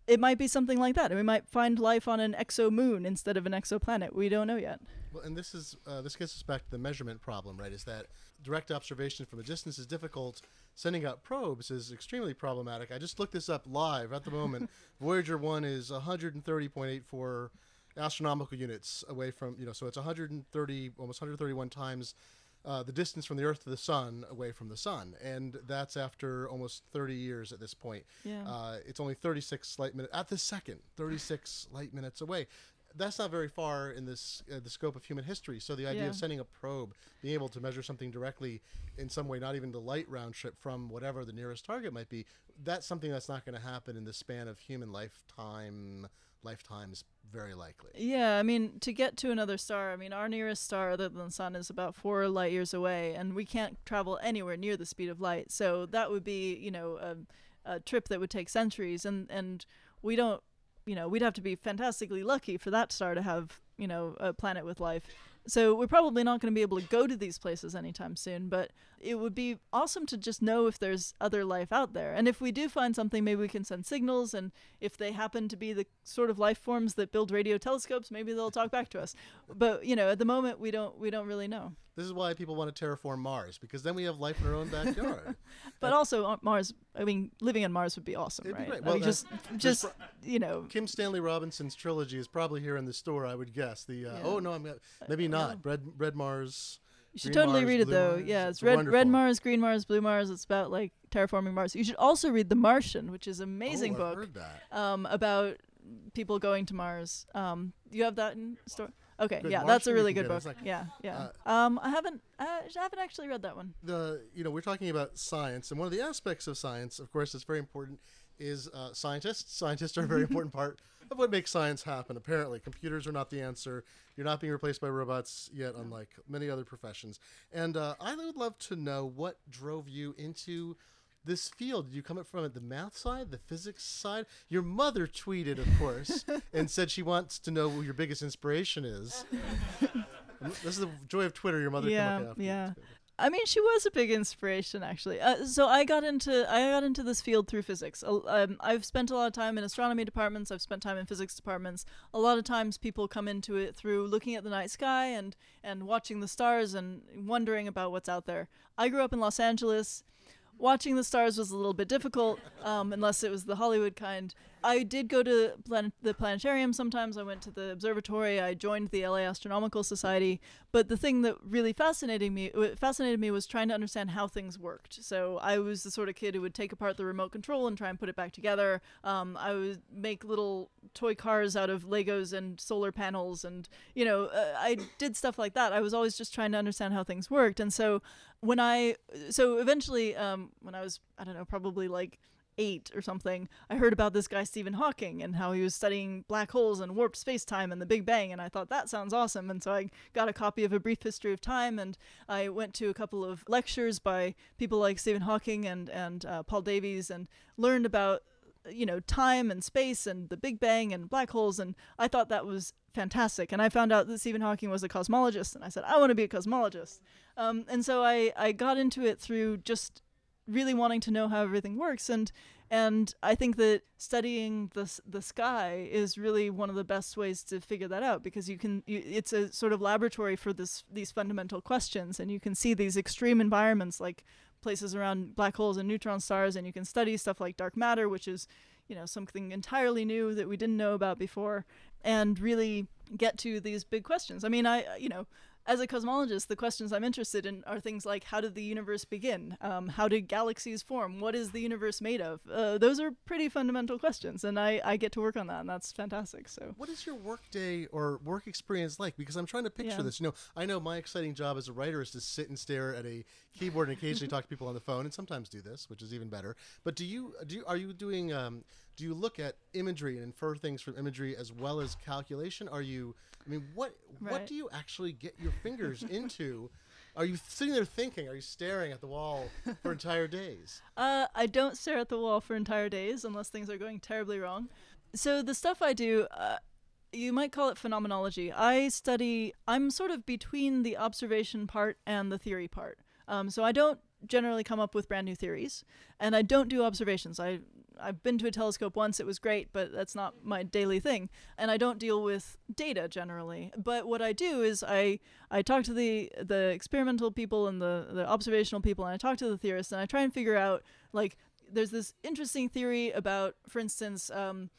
S2: it might be something like that. And we might find life on an exo moon instead of an exoplanet. We don't know yet.
S1: Well, and this is uh, this gets us back to the measurement problem, right? Is that direct observation from a distance is difficult. Sending out probes is extremely problematic. I just looked this up live at the moment. [LAUGHS] Voyager one is 130.84 astronomical units away from you know, so it's 130, almost 131 times uh, the distance from the Earth to the Sun away from the Sun, and that's after almost 30 years at this point.
S2: Yeah. Uh,
S1: it's only 36 light minutes at the second, 36 [SIGHS] light minutes away that's not very far in this uh, the scope of human history. So the idea yeah. of sending a probe, being able to measure something directly in some way, not even the light round trip from whatever the nearest target might be, that's something that's not going to happen in the span of human lifetime lifetimes very likely.
S2: Yeah, I mean, to get to another star, I mean, our nearest star other than the sun is about 4 light years away and we can't travel anywhere near the speed of light. So that would be, you know, a, a trip that would take centuries and and we don't you know, we'd have to be fantastically lucky for that star to have, you know, a planet with life. So we're probably not going to be able to go to these places anytime soon, but it would be awesome to just know if there's other life out there. And if we do find something, maybe we can send signals. And if they happen to be the sort of life forms that build radio telescopes, maybe they'll talk back to us. But you know, at the moment, we don't we don't really know.
S1: This is why people want to terraform Mars because then we have life in our own [LAUGHS] backyard.
S2: but and also uh, Mars. I mean, living on Mars would be awesome,
S1: right?
S2: Be
S1: great. Well,
S2: I mean, just just you know,
S1: Kim Stanley Robinson's trilogy is probably here in the store. I would guess. The uh, yeah. oh no, I'm maybe uh, not. Red Red Mars.
S2: You should totally
S1: Mars,
S2: read it though.
S1: Mars.
S2: Yeah, it's,
S1: it's
S2: red,
S1: wonderful.
S2: red Mars, green Mars, blue Mars. It's about like terraforming Mars. You should also read The Martian, which is an amazing
S1: oh,
S2: book
S1: heard that.
S2: Um, about people going to Mars. Um, you have that in store? Okay,
S1: Good.
S2: yeah, that's a really good book.
S1: Like-
S2: yeah, yeah.
S1: uh,
S2: um, I haven't, I haven't actually read that one.
S1: the you know we're talking about science and one of the aspects of science of course that's very important is uh, scientists scientists are a very [LAUGHS] important part of what makes science happen apparently computers are not the answer you're not being replaced by robots yet unlike many other professions and uh, i would love to know what drove you into this field did you come from it the math side the physics side your mother tweeted of course [LAUGHS] and said she wants to know who your biggest inspiration is [LAUGHS] this is the joy of twitter your mother
S2: Yeah, yeah. I mean, she was a big inspiration, actually. Uh, so I got into I got into this field through physics. Uh, Um, I've spent a lot of time in astronomy departments. I've spent time in physics departments. A lot of times, people come into it through looking at the night sky and and watching the stars and wondering about what's out there. I grew up in Los Angeles. Watching the stars was a little bit difficult, um, unless it was the Hollywood kind. I did go to planet, the planetarium sometimes. I went to the observatory. I joined the LA Astronomical Society. But the thing that really fascinated me fascinated me was trying to understand how things worked. So I was the sort of kid who would take apart the remote control and try and put it back together. Um, I would make little toy cars out of Legos and solar panels, and you know, uh, I did stuff like that. I was always just trying to understand how things worked. And so when I so eventually um, when I was I don't know probably like eight or something, I heard about this guy Stephen Hawking and how he was studying black holes and warped space time and the Big Bang, and I thought that sounds awesome. And so I got a copy of A Brief History of Time, and I went to a couple of lectures by people like Stephen Hawking and and uh, Paul Davies, and learned about you know time and space and the Big Bang and black holes, and I thought that was fantastic. And I found out that Stephen Hawking was a cosmologist, and I said I want to be a cosmologist. Um, and so I I got into it through just really wanting to know how everything works and and I think that studying the the sky is really one of the best ways to figure that out because you can you, it's a sort of laboratory for this these fundamental questions and you can see these extreme environments like places around black holes and neutron stars and you can study stuff like dark matter which is you know something entirely new that we didn't know about before and really get to these big questions. I mean, I you know, as a cosmologist, the questions I'm interested in are things like how did the universe begin? Um, how did galaxies form? What is the universe made of? Uh, those are pretty fundamental questions, and I, I get to work on that, and that's fantastic. So
S1: What is your work day or work experience like? Because I'm trying to picture
S2: Yeah.
S1: this. You know, I know my exciting job as a writer is to sit and stare at a keyboard and occasionally [LAUGHS] talk to people on the phone, and sometimes do this, which is even better. But do you do? You, are you doing um, do you look at imagery and infer things from imagery as well as calculation? Are you? I mean, what what do you actually get your fingers [LAUGHS] into? Are you sitting there thinking? Are you staring at the wall for entire days? [LAUGHS]
S2: Uh, I don't stare at the wall for entire days unless things are going terribly wrong. So the stuff I do, uh, you might call it phenomenology. I study. I'm sort of between the observation part and the theory part. Um, so I don't generally come up with brand new theories, and I don't do observations. I I've been to a telescope once. It was great, but that's not my daily thing. And I don't deal with data generally. But what I do is I I talk to the the experimental people and the the observational people, and I talk to the theorists, and I try and figure out like there's this interesting theory about, for instance, um,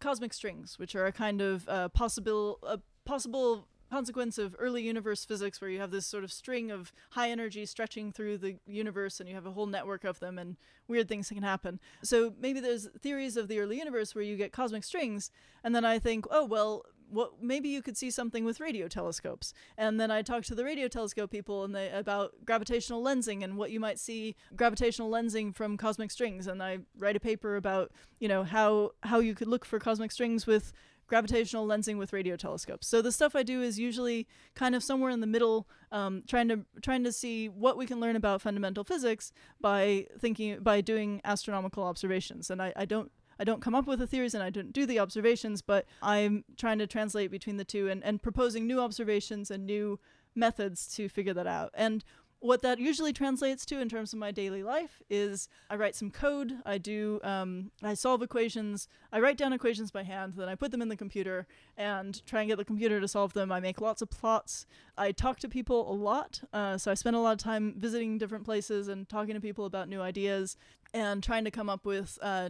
S2: cosmic strings, which are a kind of uh, possible a possible consequence of early universe physics, where you have this sort of string of high energy stretching through the universe, and you have a whole network of them, and weird things can happen. So maybe there's theories of the early universe where you get cosmic strings, and then I think, oh well. What maybe you could see something with radio telescopes, and then I talk to the radio telescope people and they about gravitational lensing and what you might see gravitational lensing from cosmic strings, and I write a paper about you know how how you could look for cosmic strings with gravitational lensing with radio telescopes. So the stuff I do is usually kind of somewhere in the middle, um, trying to trying to see what we can learn about fundamental physics by thinking by doing astronomical observations. And I, I don't I don't come up with the theories and I don't do the observations, but I'm trying to translate between the two and, and proposing new observations and new methods to figure that out. And what that usually translates to in terms of my daily life is I write some code, I do, um, I solve equations, I write down equations by hand, then I put them in the computer and try and get the computer to solve them. I make lots of plots. I talk to people a lot, uh, so I spend a lot of time visiting different places and talking to people about new ideas and trying to come up with uh,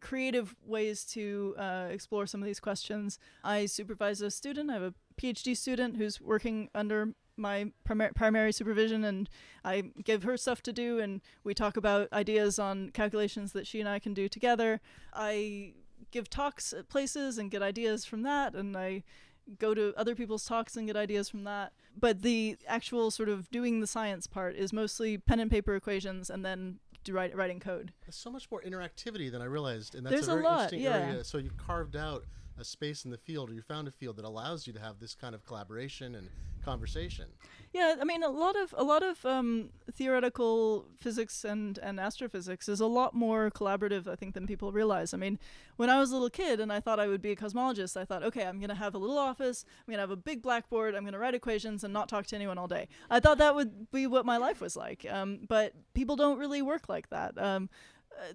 S2: creative ways to uh, explore some of these questions. I supervise a student. I have a PhD student who's working under my primar- primary supervision, and I give her stuff to do, and we talk about ideas on calculations that she and I can do together. I give talks at places and get ideas from that, and I go to other people's talks and get ideas from that. But the actual sort of doing the science part is mostly pen and paper equations, and then write, writing code.
S1: There's so much more interactivity than I realized, and that's
S2: There's
S1: a
S2: a
S1: very
S2: lot,
S1: interesting
S2: yeah.
S1: area. So you've carved out a space in the field, or you found a field that allows you to have this kind of collaboration and conversation.
S2: Yeah, I mean a lot of a lot of um, theoretical physics and and astrophysics is a lot more collaborative, I think, than people realize. I mean, when I was a little kid and I thought I would be a cosmologist, I thought, okay, I'm gonna have a little office, I'm gonna have a big blackboard, I'm gonna write equations and not talk to anyone all day. I thought that would be what my life was like. Um, but people don't really work like that. Um,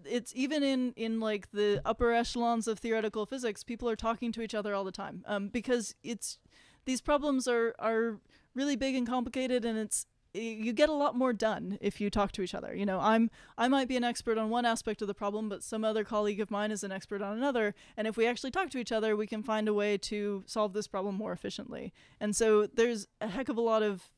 S2: it's even in in like the upper echelons of theoretical physics people are talking to each other all the time um, because it's these problems are are really big and complicated and it's you get a lot more done if you talk to each other. You know i'm i might be an expert on one aspect of the problem but some other colleague of mine is an expert on another and if we actually talk to each other we can find a way to solve this problem more efficiently. And so there's a heck of a lot of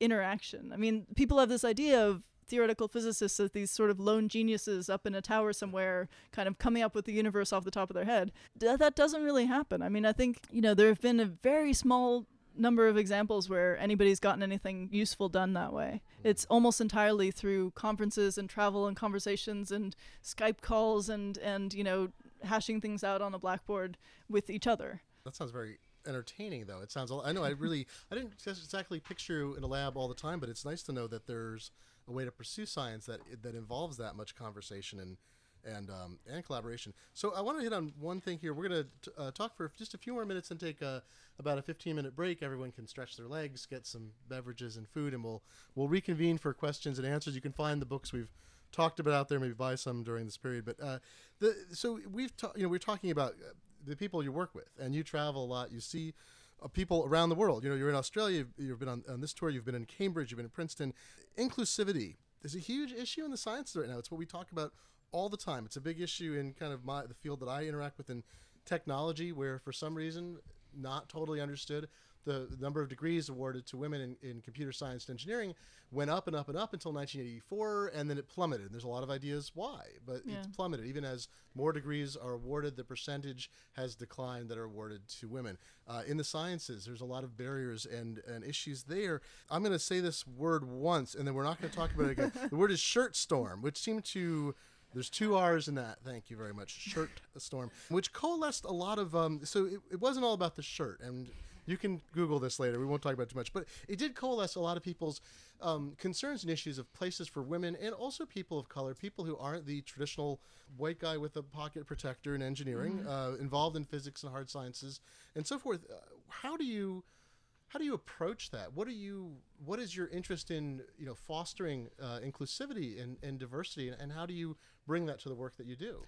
S2: interaction. I mean people have this idea of theoretical physicists as these sort of lone geniuses up in a tower somewhere, kind of coming up with the universe off the top of their head. That doesn't really happen. I mean, I think, you know, there have been a very small number of examples where anybody's gotten anything useful done that way. It's almost entirely through conferences and travel and conversations and Skype calls and, and you know, hashing things out on a blackboard with each other.
S1: That sounds very entertaining, though. It sounds. I know. I really. I didn't exactly picture you in a lab all the time, but it's nice to know that there's a way to pursue science that that involves that much conversation and and um, and collaboration. So I want to hit on one thing here. We're going to uh, talk for just a few more minutes and take a, about a 15 minute break. Everyone can stretch their legs, get some beverages and food, and we'll we'll reconvene for questions and answers. You can find the books we've talked about out there. Maybe buy some during this period. But uh, the so we've ta- you know we're talking about uh, the people you work with, and you travel a lot. You see Uh, people around the world. You know, you're in Australia. You've, you've been on, on this tour. You've been in Cambridge. You've been in Princeton. Inclusivity is a huge issue in the sciences right now. It's what we talk about all the time. It's a big issue in kind of my the field that I interact with in technology, where for some reason, not totally understood, the, number of degrees awarded to women in, in computer science and engineering went up and up and up until 1984, and then it plummeted. And there's a lot of ideas why, but
S2: Yeah.
S1: it's plummeted. Even as more degrees are awarded, the percentage has declined that are awarded to women. Uh, in the sciences, there's a lot of barriers and, and issues there. I'm going to say this word once, and then we're not going to talk about it again. [LAUGHS] the word is shirt storm, which seemed to There's two R's in that. Thank you very much. Shirt Storm, which coalesced a lot of. Um, so it, it wasn't all about the shirt, and you can Google this later. We won't talk about it too much, but it did coalesce a lot of people's um, concerns and issues of places for women and also people of color, people who aren't the traditional white guy with a pocket protector in engineering, uh, involved in physics and hard sciences, and so forth. Uh, how do you how do you approach that? What are you? What is your interest in you know fostering uh, inclusivity and, and diversity, and, and how do you bring that to the work that you do?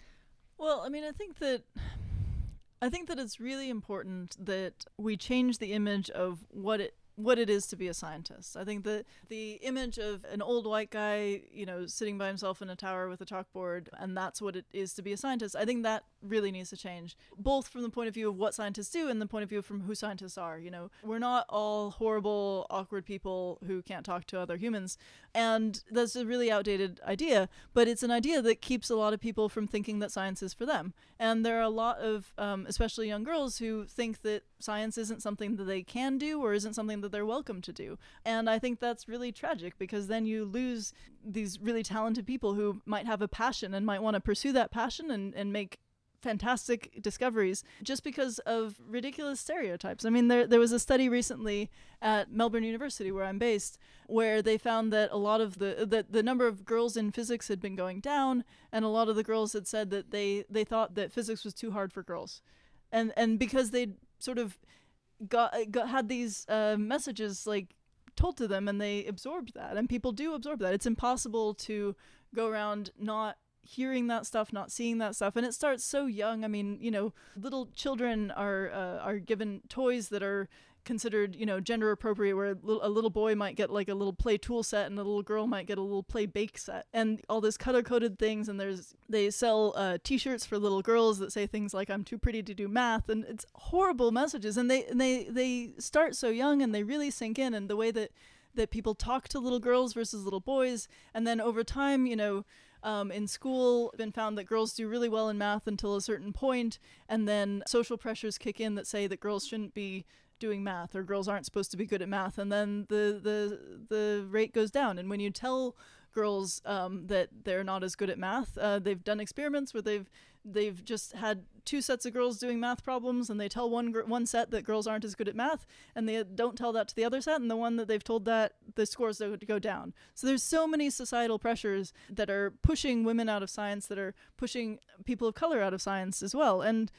S2: Well, I mean, I think that I think that it's really important that we change the image of what it what it is to be a scientist. I think that the image of an old white guy, you know, sitting by himself in a tower with a chalkboard, and that's what it is to be a scientist, I think that really needs to change, both from the point of view of what scientists do and the point of view from who scientists are. You know, we're not all horrible, awkward people who can't talk to other humans. And that's a really outdated idea, but it's an idea that keeps a lot of people from thinking that science is for them. And there are a lot of, um, especially young girls, who think that science isn't something that they can do or isn't something that they're welcome to do. And I think that's really tragic because then you lose these really talented people who might have a passion and might want to pursue that passion and, and make fantastic discoveries just because of ridiculous stereotypes. I mean, there there was a study recently at Melbourne University where I'm based where they found that a lot of the that the number of girls in physics had been going down and a lot of the girls had said that they they thought that physics was too hard for girls. And and because they sort of got, got had these uh, messages like told to them and they absorbed that and people do absorb that. It's impossible to go around not hearing that stuff, not seeing that stuff, and it starts so young. I mean, you know, little children are uh, are given toys that are considered, you know, gender appropriate, where a little, a little boy might get like a little play tool set, and a little girl might get a little play bake set, and all this color coded things. And there's they sell uh, T-shirts for little girls that say things like "I'm too pretty to do math," and it's horrible messages. And they and they they start so young, and they really sink in. And the way that that people talk to little girls versus little boys, and then over time, you know um, in school been found that girls do really well in math until a certain point and then social pressures kick in that say that girls shouldn't be doing math or girls aren't supposed to be good at math and then the the the rate goes down and when you tell girls um, that they're not as good at math. Uh, they've done experiments where they've they've just had two sets of girls doing math problems, and they tell one gr- one set that girls aren't as good at math, and they don't tell that to the other set, and the one that they've told that the scores go, go down. So there's so many societal pressures that are pushing women out of science, that are pushing people of color out of science as well, and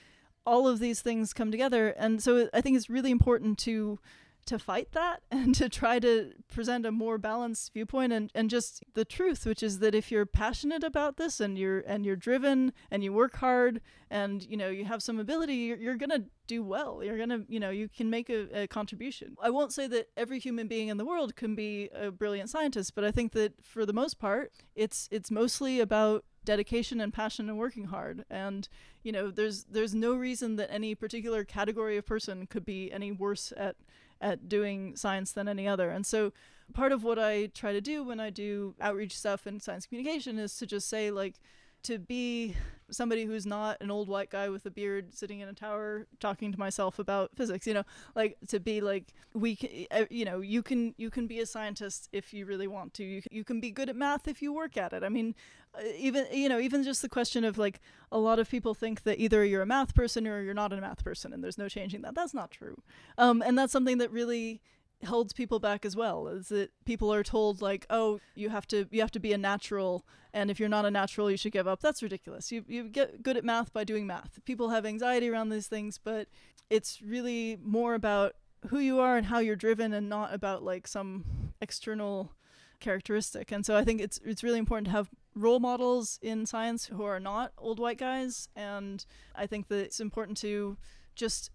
S2: all of these things come together. And so I think it's really important to to fight that [LAUGHS] and to try to present a more balanced viewpoint and, and just the truth which is that if you're passionate about this and you're and you're driven and you work hard and you know you have some ability you're, you're gonna do well. You're gonna you know you can make a, a contribution. I won't say that every human being in the world can be a brilliant scientist but i think that for the most part it's it's mostly about dedication and passion and working hard. And you know there's there's no reason that any particular category of person could be any worse at at doing science than any other. And so part of what I try to do when I do outreach stuff in science communication is to just say like to be somebody who's not an old white guy with a beard sitting in a tower talking to myself about physics you know? Like to be like we can, you know you can you can be a scientist if you really want to. You can, you can be good at math if you work at it. I mean uh, even you know even just the question of like a lot of people think that either you're a math person or you're not a math person and there's no changing that. That's not true. Um, and that's something that really holds people back as well is that people are told like oh you have to you have to be a natural and if you're not a natural you should give up. That's ridiculous. You you get good at math by doing math. People have anxiety around these things but it's really more about who you are and how you're driven and not about like some external characteristic. And so i think it's it's really important to have role models in science who are not old white guys and i think that it's important to just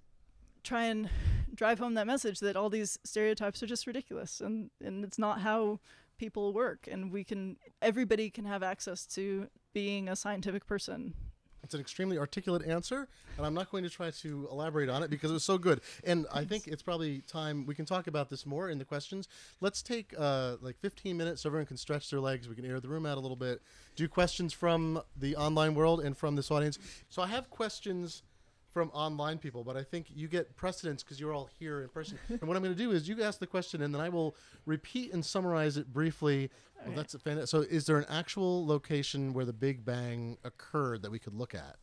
S2: try and drive home that message that all these stereotypes are just ridiculous and and it's not how people work and we can everybody can have access to being a scientific person
S1: it's an extremely articulate answer, and I'm not going to try to elaborate on it because it was so good. And I think it's probably time we can talk about this more in the questions. Let's take uh, like 15 minutes so everyone can stretch their legs. We can air the room out a little bit. Do questions from the online world and from this audience. So I have questions from online people, but I think you get precedence because you're all here in person. [LAUGHS] and what I'm going to do is you ask the question, and then I will repeat and summarize it briefly Well,
S2: Okay.
S1: that's a fan- so. Is there an actual location where the Big Bang occurred that we could look at?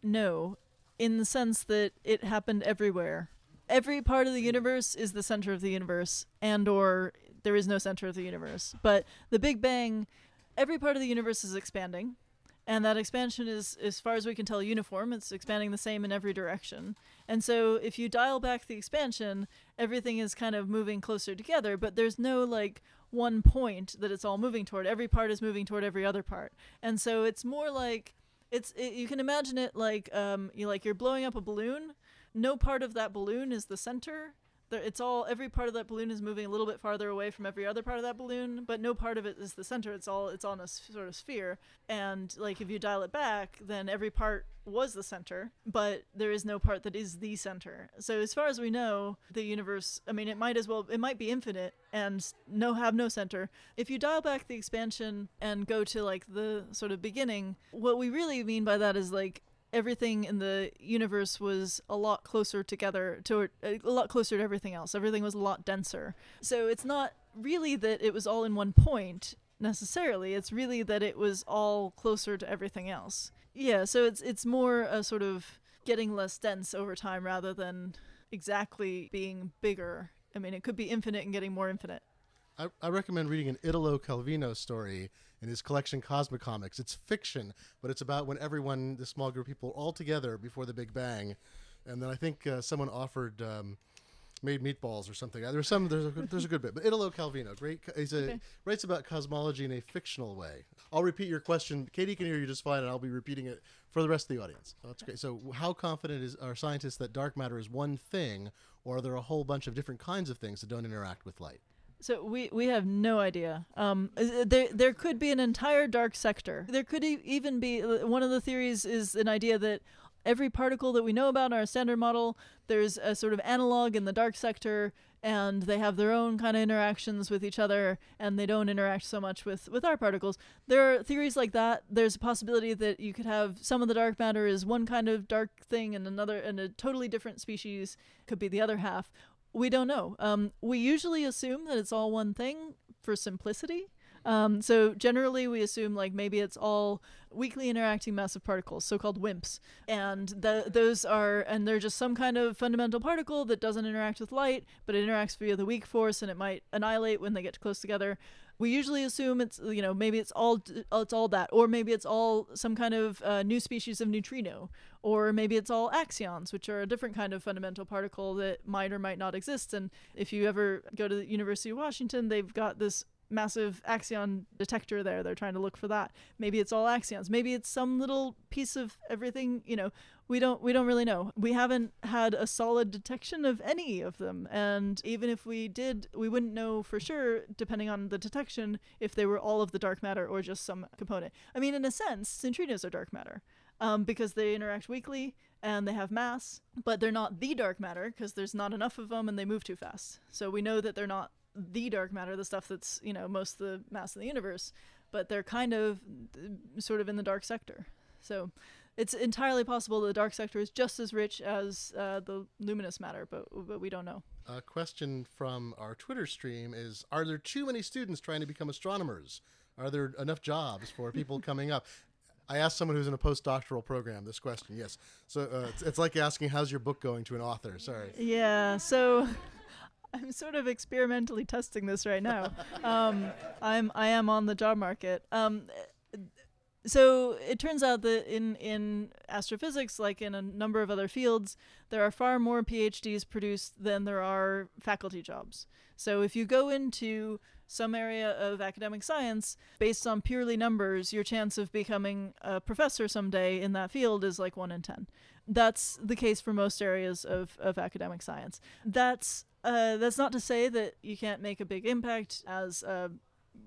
S2: No, in the sense that it happened everywhere. Every part of the universe is the center of the universe, and or there is no center of the universe. But the Big Bang, every part of the universe is expanding, and that expansion is, as far as we can tell, uniform. It's expanding the same in every direction. And so, if you dial back the expansion, everything is kind of moving closer together. But there's no like one point that it's all moving toward. Every part is moving toward every other part, and so it's more like it's it, you can imagine it like um you like you're blowing up a balloon no part of that balloon is the center it's all every part of that balloon is moving a little bit farther away from every other part of that balloon but no part of it is the center. It's all it's on a sort of sphere. And like if you dial it back then every part was the center but there is no part that is the center. So as far as we know the universe i mean it might as well it might be infinite and no have no center. If you dial back the expansion and go to like the sort of beginning what we really mean by that is like everything in the universe was a lot closer together to uh, a lot closer to everything else. Everything was a lot denser. So it's not really that it was all in one point necessarily. It's really that it was all closer to everything else. Yeah so it's it's more a sort of getting less dense over time rather than exactly being bigger. I mean it could be infinite and getting more infinite.
S1: I, I recommend reading an Italo Calvino story in his collection Cosmicomics. It's fiction, but it's about when everyone, the small group of people, all together before the Big Bang. And then I think uh, someone offered um, made meatballs or something. There's some. There's a, good- there's a good bit, but Italo Calvino, great. He's a
S2: Okay.
S1: writes about cosmology in a fictional way. I'll repeat your question. Katie can hear you just fine, and I'll be repeating it for the rest of the audience. So that's great. So, how confident is are scientists that dark matter is one thing, or are there a whole bunch of different kinds of things that don't interact with light?
S2: So we we have no idea. Um, uh, there there could be an entire dark sector. There could e- even be uh, one of the theories is an idea that every particle that we know about in our standard model, there's a sort of analog in the dark sector, and they have their own kind of interactions with each other, and they don't interact so much with with our particles. There are theories like that. There's a possibility that you could have some of the dark matter is one kind of dark thing, and another and a totally different species could be the other half we don't know. Um, we usually assume that it's all one thing for simplicity. Um, so generally, we assume like maybe it's all weakly interacting massive particles, so-called WIMPs, and the, those are and they're just some kind of fundamental particle that doesn't interact with light, but it interacts via the weak force, and it might annihilate when they get close together. We usually assume it's you know maybe it's all it's all that, or maybe it's all some kind of uh, new species of neutrino, or maybe it's all axions, which are a different kind of fundamental particle that might or might not exist. And if you ever go to the University of Washington, they've got this massive axion detector there. They're trying to look for that. Maybe it's all axions. Maybe it's some little piece of everything. You know, we don't we don't really know. We haven't had a solid detection of any of them, and even if we did, we wouldn't know for sure, depending on the detection, if they were all of the dark matter or just some component. I mean, in a sense, neutrinos are dark matter um, because they interact weakly and they have mass, but they're not the dark matter because there's not enough of them and they move too fast. So we know that they're not the dark matter, the stuff that's you know most of the mass of the universe, but they're kind of sort of in the dark sector. So it's entirely possible the dark sector is just as rich as uh, the luminous matter, but but we don't know.
S1: A question from our Twitter stream is Are there too many students trying to become astronomers? Are there enough jobs for people [LAUGHS] coming up? I asked someone who's in a postdoctoral program this question. Yes. So uh, it's, it's like asking, How's your book going to an author? Sorry.
S2: Yeah, so I'm sort of experimentally testing this right now. Um, [LAUGHS] I'm I am on the job market. Um, so it turns out that in in astrophysics, like in a number of other fields, there are far more PhDs produced than there are faculty jobs. So if you go into some area of academic science based on purely numbers, your chance of becoming a professor someday in that field is like one in ten. That's the case for most areas of, of academic science. That's uh, that's not to say that you can't make a big impact as a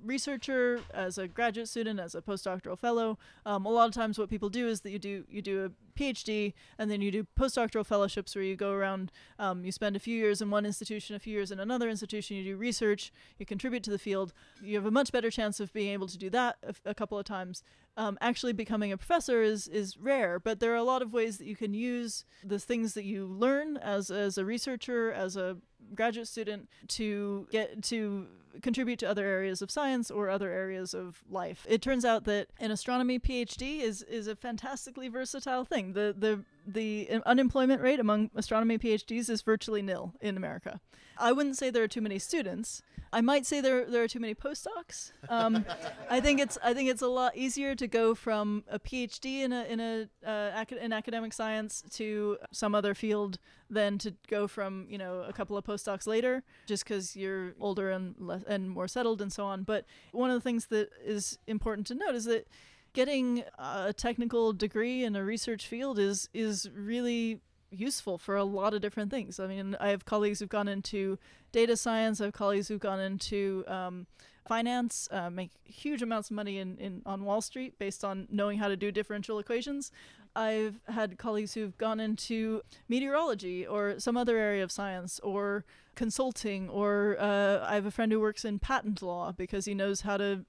S2: researcher, as a graduate student, as a postdoctoral fellow. Um, a lot of times, what people do is that you do you do a PhD and then you do postdoctoral fellowships where you go around, um, you spend a few years in one institution, a few years in another institution, you do research, you contribute to the field. You have a much better chance of being able to do that a, a couple of times. Um, actually, becoming a professor is is rare, but there are a lot of ways that you can use the things that you learn as as a researcher, as a graduate student to get to contribute to other areas of science or other areas of life. It turns out that an astronomy PhD is is a fantastically versatile thing. The the the unemployment rate among astronomy PhDs is virtually nil in America. I wouldn't say there are too many students. I might say there there are too many postdocs. Um, [LAUGHS] I think it's I think it's a lot easier to go from a PhD in a in a uh, ac- in academic science to some other field than to go from you know a couple of postdocs later, just because you're older and less and more settled and so on. But one of the things that is important to note is that getting a technical degree in a research field is is really useful for a lot of different things. I mean, I have colleagues who've gone into data science. I have colleagues who've gone into um, finance, uh, make huge amounts of money in, in on Wall Street based on knowing how to do differential equations. I've had colleagues who've gone into meteorology or some other area of science or consulting, or uh, I have a friend who works in patent law because he knows how to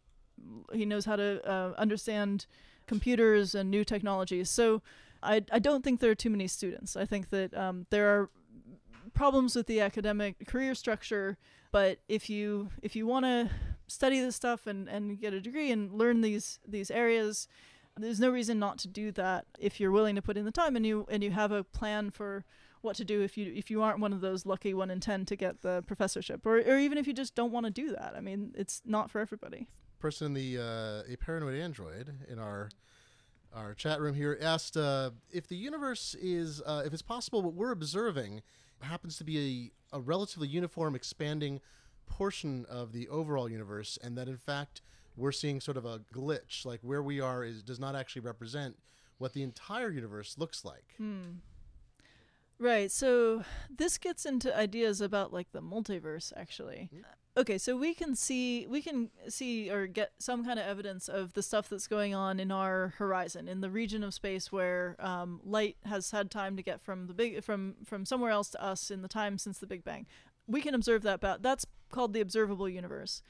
S2: he knows how to uh, understand computers and new technologies. So I, I don't think there are too many students. I think that um, there are problems with the academic career structure, but if you if you want to study this stuff and, and get a degree and learn these these areas, there's no reason not to do that if you're willing to put in the time and you and you have a plan for what to do if you if you aren't one of those lucky one in ten to get the professorship or, or even if you just don't want to do that. I mean, it's not for everybody.
S1: Person in the uh, a paranoid android in our our chat room here asked uh, if the universe is, uh, if it's possible, what we're observing happens to be a, a, relatively uniform, expanding portion of the overall universe, and that in fact we're seeing sort of a glitch, like where we are is does not actually represent what the entire universe looks like.
S2: Hmm. Right. So this gets into ideas about like the multiverse, actually. Mm-hmm okay so we can see we can see or get some kind of evidence of the stuff that's going on in our horizon in the region of space where um, light has had time to get from the big from from somewhere else to us in the time since the big bang we can observe that but that's called the observable universe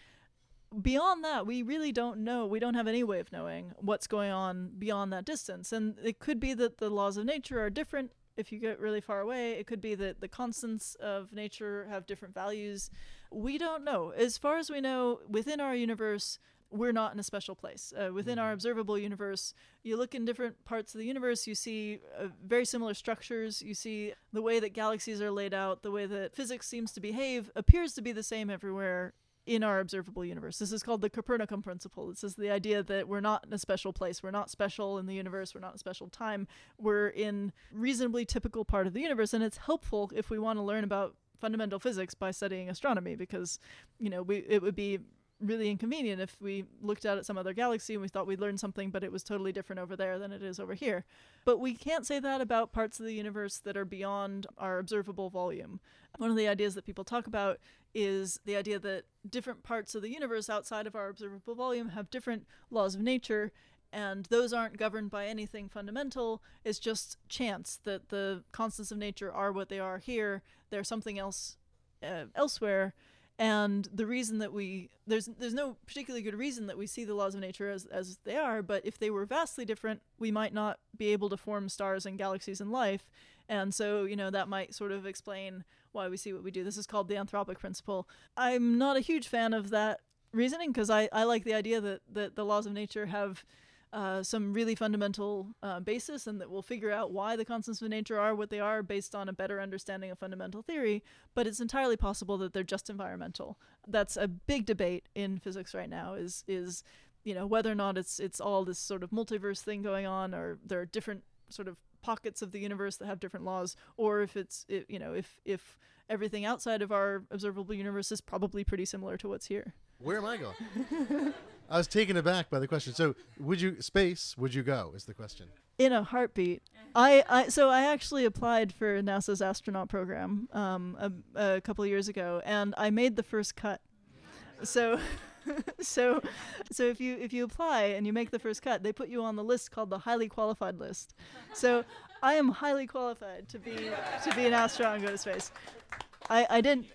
S2: beyond that we really don't know we don't have any way of knowing what's going on beyond that distance and it could be that the laws of nature are different if you get really far away it could be that the constants of nature have different values we don't know. As far as we know, within our universe, we're not in a special place. Uh, within our mm-hmm. observable universe, you look in different parts of the universe, you see uh, very similar structures. You see the way that galaxies are laid out, the way that physics seems to behave appears to be the same everywhere in our observable universe. This is called the Copernican principle. This is the idea that we're not in a special place. We're not special in the universe. We're not in a special time. We're in reasonably typical part of the universe, and it's helpful if we want to learn about fundamental physics by studying astronomy because you know we it would be really inconvenient if we looked out at some other galaxy and we thought we'd learn something but it was totally different over there than it is over here but we can't say that about parts of the universe that are beyond our observable volume one of the ideas that people talk about is the idea that different parts of the universe outside of our observable volume have different laws of nature and those aren't governed by anything fundamental. It's just chance that the constants of nature are what they are here. They're something else uh, elsewhere, and the reason that we there's there's no particularly good reason that we see the laws of nature as as they are. But if they were vastly different, we might not be able to form stars and galaxies in life. And so, you know, that might sort of explain why we see what we do. This is called the anthropic principle. I'm not a huge fan of that reasoning because I, I like the idea that, that the laws of nature have uh, some really fundamental uh, basis and that we'll figure out why the constants of nature are what they are based on a better understanding of fundamental theory, but it's entirely possible that they're just environmental. That's a big debate in physics right now is is you know whether or not it's it's all this sort of multiverse thing going on or there are different sort of pockets of the universe that have different laws or if it's it, you know if if everything outside of our observable universe is probably pretty similar to what's here.
S1: Where am I going? [LAUGHS] I was taken aback by the question. So, would you space? Would you go? Is the question.
S2: In a heartbeat. I, I so I actually applied for NASA's astronaut program um, a, a couple years ago, and I made the first cut. So. [LAUGHS] so so if you if you apply and you make the first cut they put you on the list called the highly qualified list so i am highly qualified to be to be an astronaut and go to space i i didn't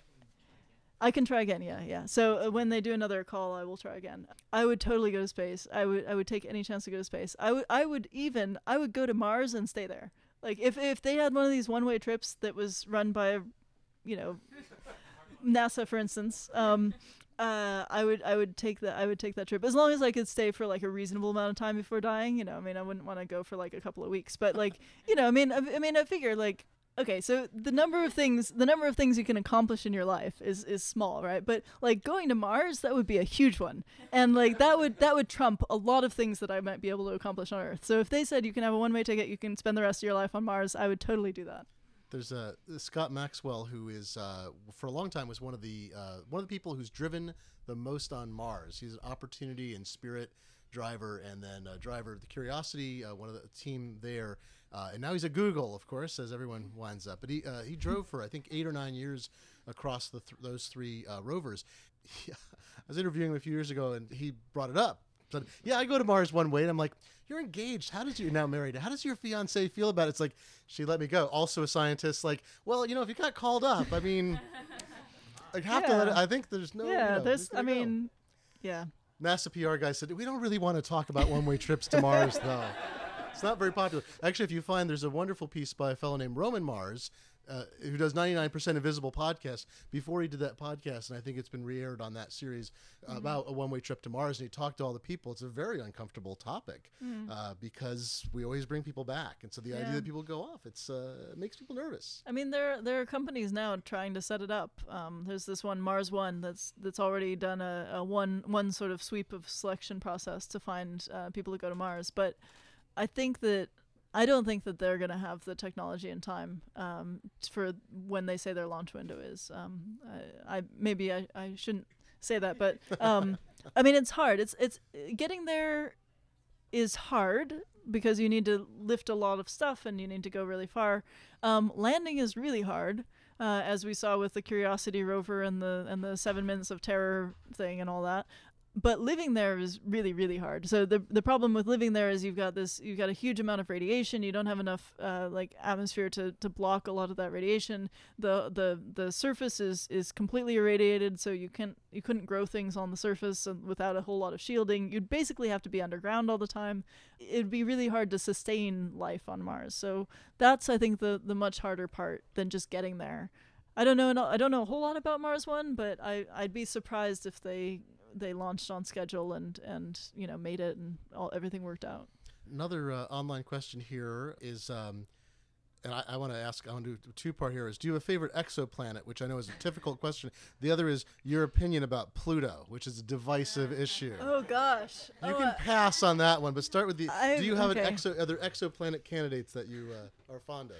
S2: I can try again. Yeah, yeah. So uh, when they do another call, I will try again. I would totally go to space. I would I would take any chance to go to space. I would I would even I would go to Mars and stay there. Like if if they had one of these one way trips that was run by, you know, [LAUGHS] NASA, for instance, um, uh, I would I would take that I would take that trip as long as I could stay for like a reasonable amount of time before dying. You know, I mean, I wouldn't want to go for like a couple of weeks, but like, you know, I mean, I, I mean, I figure like okay so the number of things the number of things you can accomplish in your life is is small right but like going to mars that would be a huge one and like that would that would trump a lot of things that i might be able to accomplish on earth so if they said you can have a one way ticket you can spend the rest of your life on mars i would totally do that
S1: There's uh, Scott Maxwell, who is uh, for a long time was one of the uh, one of the people who's driven the most on Mars. He's an opportunity and spirit driver, and then a driver of the Curiosity, uh, one of the team there. Uh, and now he's at Google, of course, as everyone winds up. But he uh, he drove for I think eight or nine years across the th- those three uh, rovers. [LAUGHS] I was interviewing him a few years ago, and he brought it up. Said, "Yeah, I go to Mars one way." And I'm like, "You're engaged. How does you now married? How does your fiance feel about it?" It's like she let me go. Also a scientist. Like, well, you know, if you got called up, I mean, [LAUGHS] like have to. Let it, I think there's no. you
S2: yeah
S1: know,
S2: there's i
S1: it go.
S2: mean yeah
S1: NASA PR guy said, We don't really want to talk about one way trips to Mars, [LAUGHS] though. It's not very popular. Actually, if you find there's a wonderful piece by a fellow named Roman Mars, uh, who does 99% Invisible podcast, before he did that podcast, and I think it's been re aired on that series uh, about a one way trip to Mars, and he talked to all the people. It's a very uncomfortable topic uh, because we always bring people back. And so the idea that people go off, it's, uh, it makes people nervous.
S2: I mean, there there are companies now trying to set it up. Um, there's this one Mars One that's that's already done a, a one one sort of sweep of selection process to find uh, people to go to Mars. But I think that I don't think that they're going to have the technology and time um, for when they say their launch window is. Um, I, I maybe I, I shouldn't say that, but um, [LAUGHS] I mean it's hard. It's it's getting there is hard because you need to lift a lot of stuff and you need to go really far. Um, landing is really hard, uh, as we saw with the Curiosity rover and the and the seven minutes of terror thing and all that. But living there is really really hard. So the the problem with living there is you've got this you've got a huge amount of radiation. You don't have enough uh, like atmosphere to, to block a lot of that radiation. The the the surface is is completely irradiated, so you can't you couldn't grow things on the surface without a whole lot of shielding. You'd basically have to be underground all the time. It'd be really hard to sustain life on Mars. So that's I think the the much harder part than just getting there. I don't know. I don't know a whole lot about Mars One, but I I'd be surprised if they they launched on schedule and and you know made it and all everything worked out.
S1: Another uh, online question here is, um, and I, I want to ask, I want to do two part here is do you have a favorite exoplanet, which I know is a difficult question. The other is your opinion about Pluto, which is a divisive issue.
S2: Oh gosh.
S1: You can pass on that one, but start with the.
S2: I-
S1: do you have
S2: okay.
S1: an exo, other exoplanet candidates that you uh, are fond of?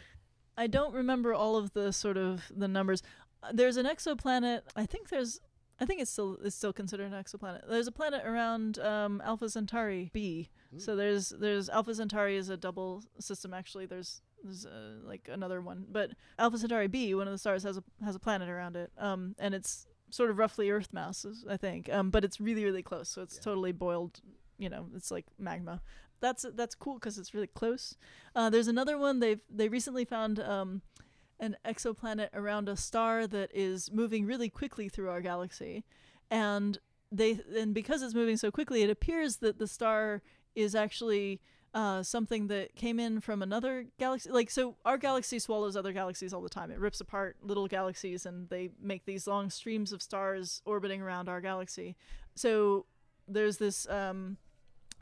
S2: I don't remember all of the sort of the numbers. Uh, There's an exoplanet. I think there's. I think it's still it's still considered an exoplanet. There's a planet around um, Alpha Centauri B. So there's there's Alpha Centauri is a double system actually. There's there's uh, like another one, but Alpha Centauri B, one of the stars, has a has a planet around it. Um, and it's sort of roughly Earth mass, I think. Um, but it's really really close. So it's totally boiled. You know, it's like magma. That's that's cool because it's really close. Uh, there's another one they've they recently found um, an exoplanet around a star that is moving really quickly through our galaxy, and they and because it's moving so quickly, it appears that the star is actually uh, something that came in from another galaxy. Like so, our galaxy swallows other galaxies all the time. It rips apart little galaxies, and they make these long streams of stars orbiting around our galaxy. So there's this. Um,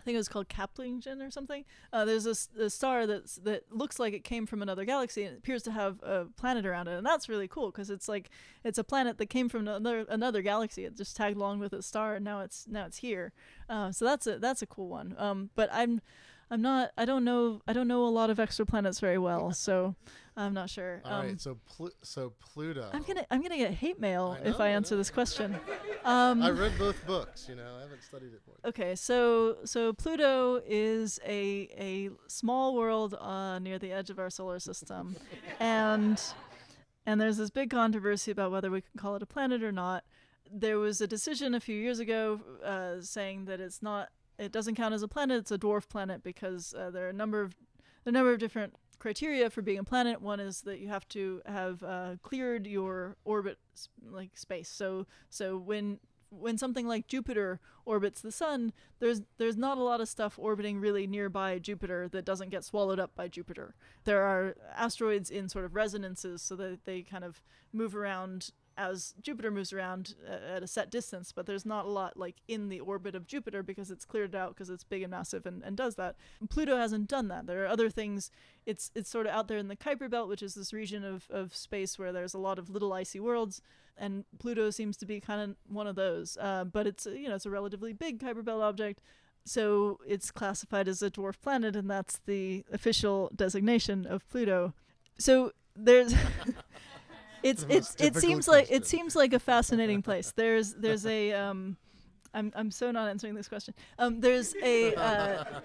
S2: I think it was called Kaplingen or something. Uh, there's this, this star that's that looks like it came from another galaxy and it appears to have a planet around it, and that's really cool because it's like it's a planet that came from another another galaxy. It just tagged along with its star, and now it's now it's here. Uh, so that's a that's a cool one. Um, but I'm I'm not I don't know I don't know a lot of exoplanets very well, so I'm not sure.
S1: All right,
S2: Um,
S1: so Plu- so Pluto.
S2: I'm gonna I'm gonna get hate mail
S1: I
S2: if I
S1: I
S2: answer
S1: know.
S2: this question. [LAUGHS] Um,
S1: I read both books. You know, I haven't studied it more.
S2: Okay, so so Pluto is a a small world uh, near the edge of our solar system, [LAUGHS] and and there's this big controversy about whether we can call it a planet or not. There was a decision a few years ago uh, saying that it's not, it doesn't count as a planet. It's a dwarf planet because uh, there are a number of a number of different criteria for being a planet. One is that you have to have uh, cleared your orbit like space. So so when when something like Jupiter orbits the sun, there's there's not a lot of stuff orbiting really nearby Jupiter that doesn't get swallowed up by Jupiter. There are asteroids in sort of resonances so that they kind of move around as Jupiter moves around uh, at a set distance, but there's not a lot like in the orbit of Jupiter because it's cleared out because it's big and massive and, and does that. Pluto hasn't done that. There are other things. It's it's sort of out there in the Kuiper Belt, which is this region of, of space where there's a lot of little icy worlds, and Pluto seems to be kind of one of those. Uh, but it's you know it's a relatively big Kuiper Belt object. So it's classified as a dwarf planet, and that's the official designation of Pluto. So there's [LAUGHS] it's it's it seems like it seems like a fascinating place. There's there's a um I'm I'm so not answering this question. Um there's a uh,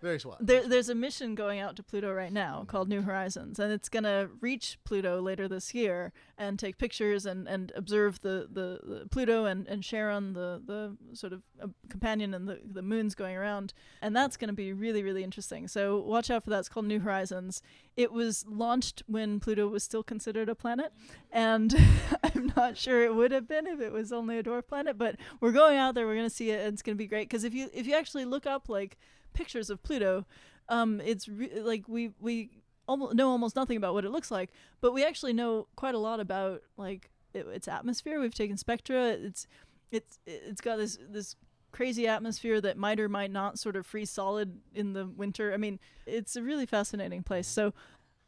S1: Very swell.
S2: there, there's a mission going out to Pluto right now called New Horizons, and it's gonna reach Pluto later this year and take pictures and, and observe the, the, the Pluto and, and Charon, the the sort of uh, companion and the the moons going around, and that's gonna be really really interesting. So watch out for that. It's called New Horizons. It was launched when Pluto was still considered a planet, and [LAUGHS] I'm not sure it would have been if it was only a dwarf planet. But we're going out there. We're gonna see it, and it's gonna be great. Because if you if you actually look up like pictures of Pluto, um, it's re- like we we almost know almost nothing about what it looks like, but we actually know quite a lot about like it, its atmosphere. We've taken spectra. It's it's it's got this this crazy atmosphere that might or might not sort of freeze solid in the winter. I mean, it's a really fascinating place. So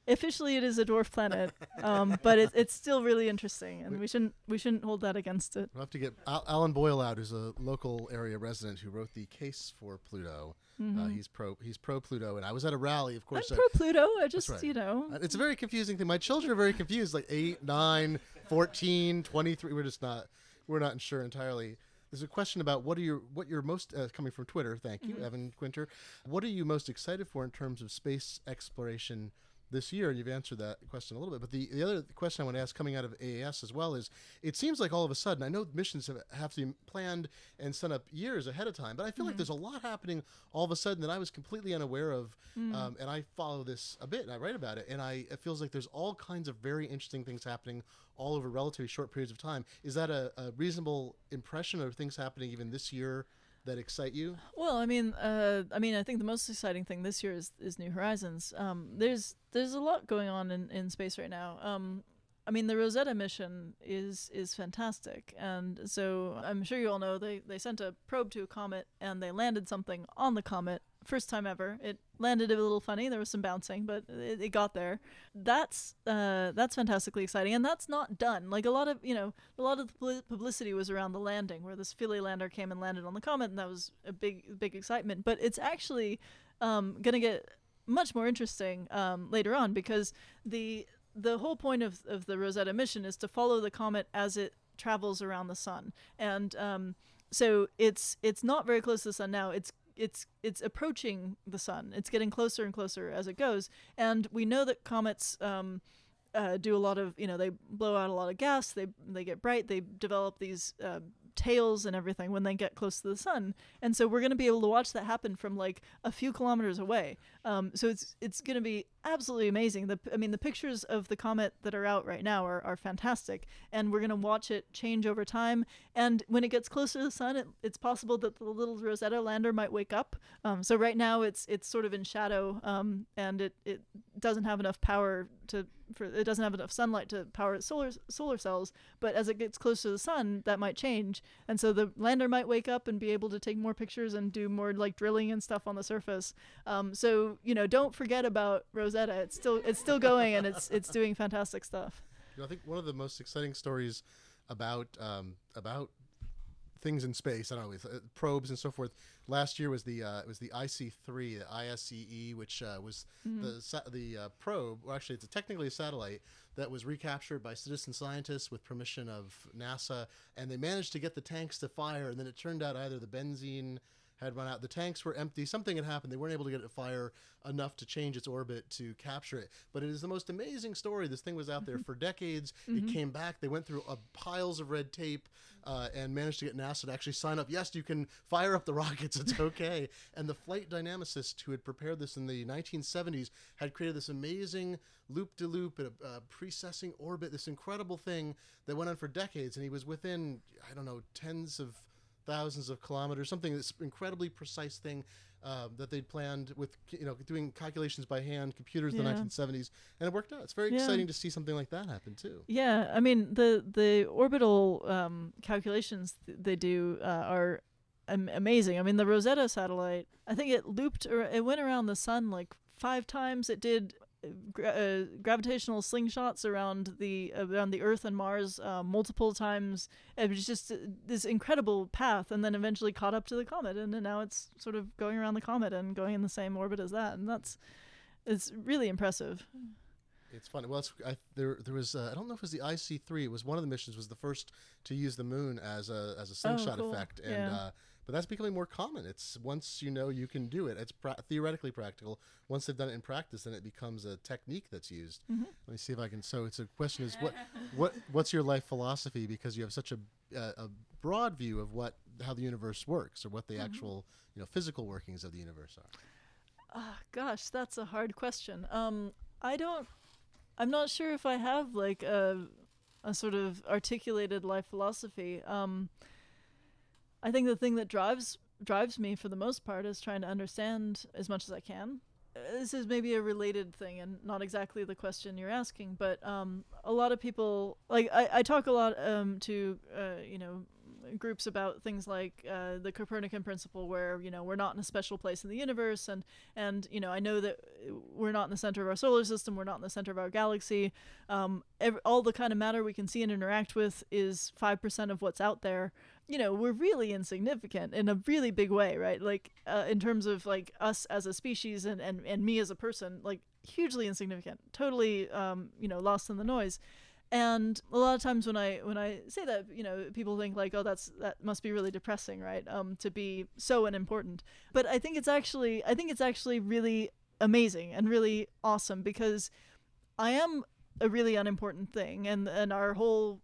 S2: officially it is a dwarf planet, [LAUGHS] um, but it, it's still really interesting, and we shouldn't we shouldn't hold that against it.
S1: We'll have to get Al- Alan Boyle out, who's a local area resident who wrote the case for Pluto. Uh, he's pro he's pro Pluto, and I was at a rally, of
S2: Mm-hmm. I'm
S1: course. uh,
S2: pro Pluto. I just
S1: right.
S2: you know
S1: Uh, It's a very confusing thing. My children are very confused, like 8, 9, 14, 23. We're just not we're not sure entirely. There's a question about what are your what you're most uh, coming from Twitter. Thank you, Evan Quinter. What are you most excited for in terms of space exploration this year? And you've answered that question a little bit. But the, the other question I want to ask coming out of AAS as well is it seems like all of a sudden, I know missions have, have to be planned and set up years ahead of time, but I feel like there's a lot happening all of a sudden that I was completely unaware of. Um, and I follow this a bit and I write about it. And I, it feels like there's all kinds of very interesting things happening all over relatively short periods of time. Is that a, a reasonable impression of things happening even this year that excite you?
S2: Well, I mean, uh, I mean, I think the most exciting thing this year is, is New Horizons. Um, there's there's a lot going on in, in space right now. Um, I mean, the Rosetta mission is is fantastic, and so I'm sure you all know they they sent a probe to a comet and they landed something on the comet. First time ever. It landed a little funny. There was some bouncing, but it, it got there. That's uh, that's fantastically exciting, and that's not done. Like a lot of you know, a lot of the publicity was around the landing, where this Philae lander came and landed on the comet, and that was a big big excitement. But it's actually um, gonna get much more interesting um, later on because the the whole point of, of the Rosetta mission is to follow the comet as it travels around the sun, and um, so it's it's not very close to the sun now. It's it's it's approaching the sun. It's getting closer and closer as it goes, and we know that comets. Um, uh, do a lot of you know they blow out a lot of gas they they get bright they develop these uh, tails and everything when they get close to the sun and so we're going to be able to watch that happen from like a few kilometers away um, so it's it's going to be absolutely amazing. The i mean the pictures of the comet that are out right now are, are fantastic and we're to watch it change over time and when it gets closer to the sun it, it's possible that the little rosetta lander might wake up. Um, so right now it's it's sort of in shadow um, and it, it doesn't have enough power to for it doesn't have enough sunlight to power its solar solar cells but as it gets closer to the sun that might change and so the lander might wake up and be able to take more pictures and do more like drilling and stuff on the surface. Um, so you know don't forget about rosetta it's still it's still going and it's it's doing fantastic stuff
S1: You know, I think one of the most exciting stories about um, about things in space. I don't know, with uh, probes and so forth. Last year was the uh, it was the ISEE three, the ISEE, which uh, was the sa- the uh, probe. Well, actually, it's a, technically a satellite that was recaptured by citizen scientists with permission of NASA, and they managed to get the tanks to fire. And then it turned out either the benzene had run out. The tanks were empty. Something had happened. They weren't able to get it to fire enough to change its orbit to capture it. But it is the most amazing story. This thing was out there for decades. It came back. They went through uh, piles of red tape uh, and managed to get NASA to actually sign up. Yes, you can fire up the [LAUGHS] rockets. It's [LAUGHS] okay. and the flight dynamicist who had prepared this in the 1970s had created this amazing loop de loop and a, a precessing orbit. This incredible thing that went on for decades. And he was within I don't know tens of thousands of kilometers, something that's incredibly precise thing uh, that they'd planned with you know doing calculations by hand, computers in
S2: Yeah.
S1: the 1970s, and it worked out. It's very
S2: Yeah.
S1: exciting to see something like that happen too.
S2: Yeah, I mean the the orbital um, calculations th- they do uh, are am- amazing. I mean the Rosetta satellite, I think it looped or it went around the sun like five times. It did gra- uh, gravitational slingshots around the around the Earth and Mars uh, multiple times. It was just uh, this incredible path, and then eventually caught up to the comet, and then now it's sort of going around the comet and going in the same orbit as that, and that's it's really impressive.
S1: It's funny. Well, it's, I, there there was uh, I don't know if it was the ISEE-3. It was one of the missions was the first to use the moon as a as a slingshot
S2: cool.
S1: effect, and
S2: Yeah.
S1: But that's becoming more common. It's once you know you can do it. It's pra- theoretically practical. Once they've done it in practice, then it becomes a technique that's used.
S2: Mm-hmm.
S1: Let me see if I can. So it's a question is what what what's your life philosophy because you have such a uh, a broad view of what how the universe works or what
S2: Mm-hmm.
S1: the actual you know physical workings of the universe are.
S2: Ah, gosh, that's a hard question. Um, I don't. I'm not sure if I have like a a sort of articulated life philosophy. Um, I think the thing that drives drives me for the most part is trying to understand as much as I can. This is maybe a related thing and not exactly the question you're asking, but um, a lot of people like I, I talk a lot um, to uh, you know groups about things like uh, the Copernican principle, where you know we're not in a special place in the universe, and and you know I know that we're not in the center of our solar system, we're not in the center of our galaxy. Um, ev- all the kind of matter we can see and interact with is five percent of what's out there. You know, we're really insignificant in a really big way, right? Like uh, in terms of like us as a species and, and and me as a person, like hugely insignificant, totally um, you know lost in the noise. And a lot of times when I when I say that, you know, people think like, oh, that's that must be really depressing, right? Um, to be so unimportant. But I think it's actually I think it's actually really amazing and really awesome because I am a really unimportant thing, and and our whole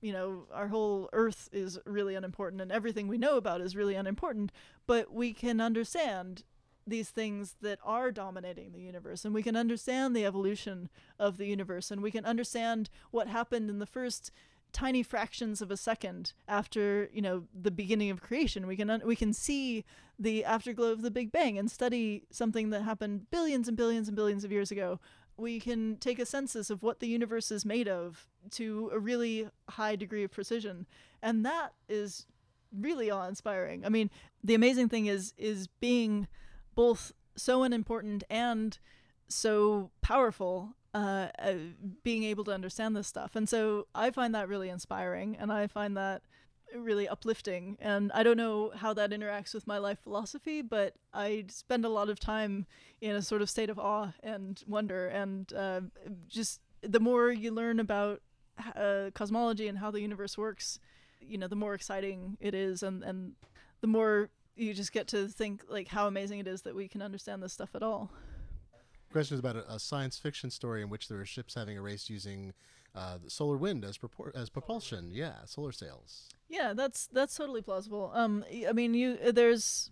S2: you know, our whole earth is really unimportant and everything we know about is really unimportant, but we can understand these things that are dominating the universe and we can understand the evolution of the universe and we can understand what happened in the first tiny fractions of a second after you know the beginning of creation. We can we can see the afterglow of the big bang and study something that happened billions and billions and billions of years ago we can take a census of what the universe is made of to a really high degree of precision. And that is really awe-inspiring. I mean the amazing thing is is being both so unimportant and so powerful uh, uh, being able to understand this stuff. And so i find that really inspiring and i find that really uplifting and i don't know how that interacts with my life philosophy but i spend a lot of time in a sort of state of awe and wonder and uh, just the more you learn about uh, cosmology and how the universe works you know the more exciting it is and and the more you just get to think like how amazing it is that we can understand this stuff at all.
S1: Question is about a, a science fiction story in which there are ships having a race using uh, solar wind as propor- as propulsion. Yeah, solar sails.
S2: Yeah, that's that's totally plausible. Um, I mean, you uh, there's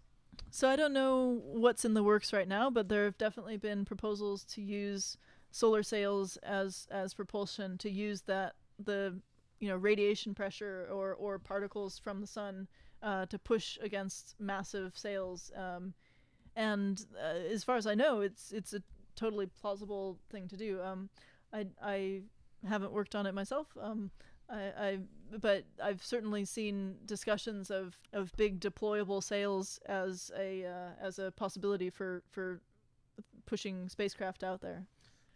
S2: so I don't know what's in the works right now, but there have definitely been proposals to use solar sails as as propulsion to use that the you know radiation pressure or or particles from the sun uh, to push against massive sails. Um, and uh, as far as I know, it's it's a totally plausible thing to do. Um, I I haven't worked on it myself. Um, I, I but I've certainly seen discussions of, of big deployable sails as a uh, as a possibility for for pushing spacecraft out there.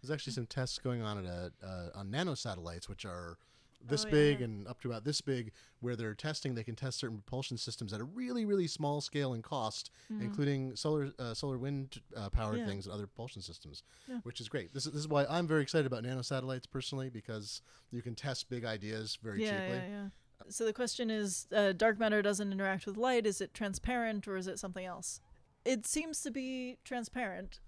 S1: There's actually some tests going on at a, uh, on nanosatellites, which are this
S2: Oh, yeah,
S1: big and up to about this big, where they're testing. They can test certain propulsion systems at a really, really small scale and cost, including solar uh, solar wind uh, powered
S2: Mm-hmm. Yeah.
S1: things and other propulsion systems,
S2: Yeah.
S1: which is great. This is, this is why I'm very excited about nanosatellites personally because you can test big ideas very cheaply.
S2: So the question is, uh, dark matter doesn't interact with light. Is it transparent or is it something else? It seems to be transparent.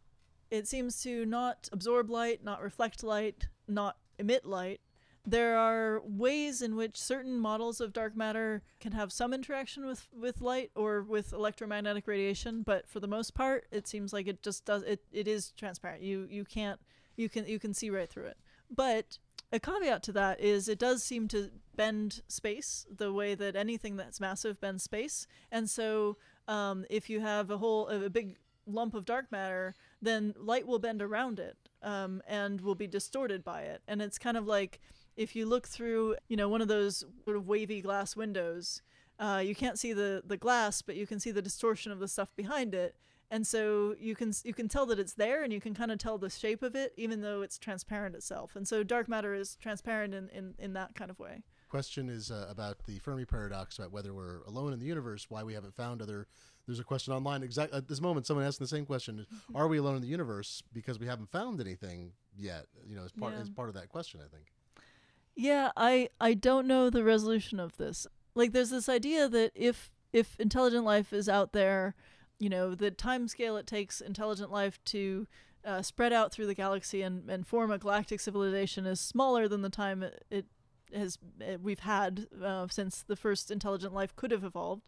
S2: It seems to not absorb light, not reflect light, not emit light. There are ways in which certain models of dark matter can have some interaction with, with light or with electromagnetic radiation, but for the most part, it seems like it just does it, it is transparent. You you can't you can you can see right through it. But a caveat to that is it does seem to bend space the way that anything that's massive bends space. And so um, if you have a whole a big lump of dark matter, then light will bend around it um, and will be distorted by it. And it's kind of like if you look through, you know, one of those sort of wavy glass windows, uh, you can't see the the glass, but you can see the distortion of the stuff behind it. And so you can you can tell that it's there, and you can kind of tell the shape of it, even though it's transparent itself. And so dark matter is transparent in in, in that kind of way.
S1: Question is uh, about the Fermi paradox, about whether we're alone in the universe, why we haven't found other. There's a question online exactly at this moment. Someone asking the same question: [LAUGHS] Are we alone in the universe because we haven't found anything yet? You know, as part
S2: Yeah.
S1: as part of that question, I think.
S2: Yeah, I I don't know the resolution of this. Like there's this idea that if if intelligent life is out there, you know, the time scale it takes intelligent life to uh, spread out through the galaxy and, and form a galactic civilization is smaller than the time it, it has it, we've had uh, since the first intelligent life could have evolved.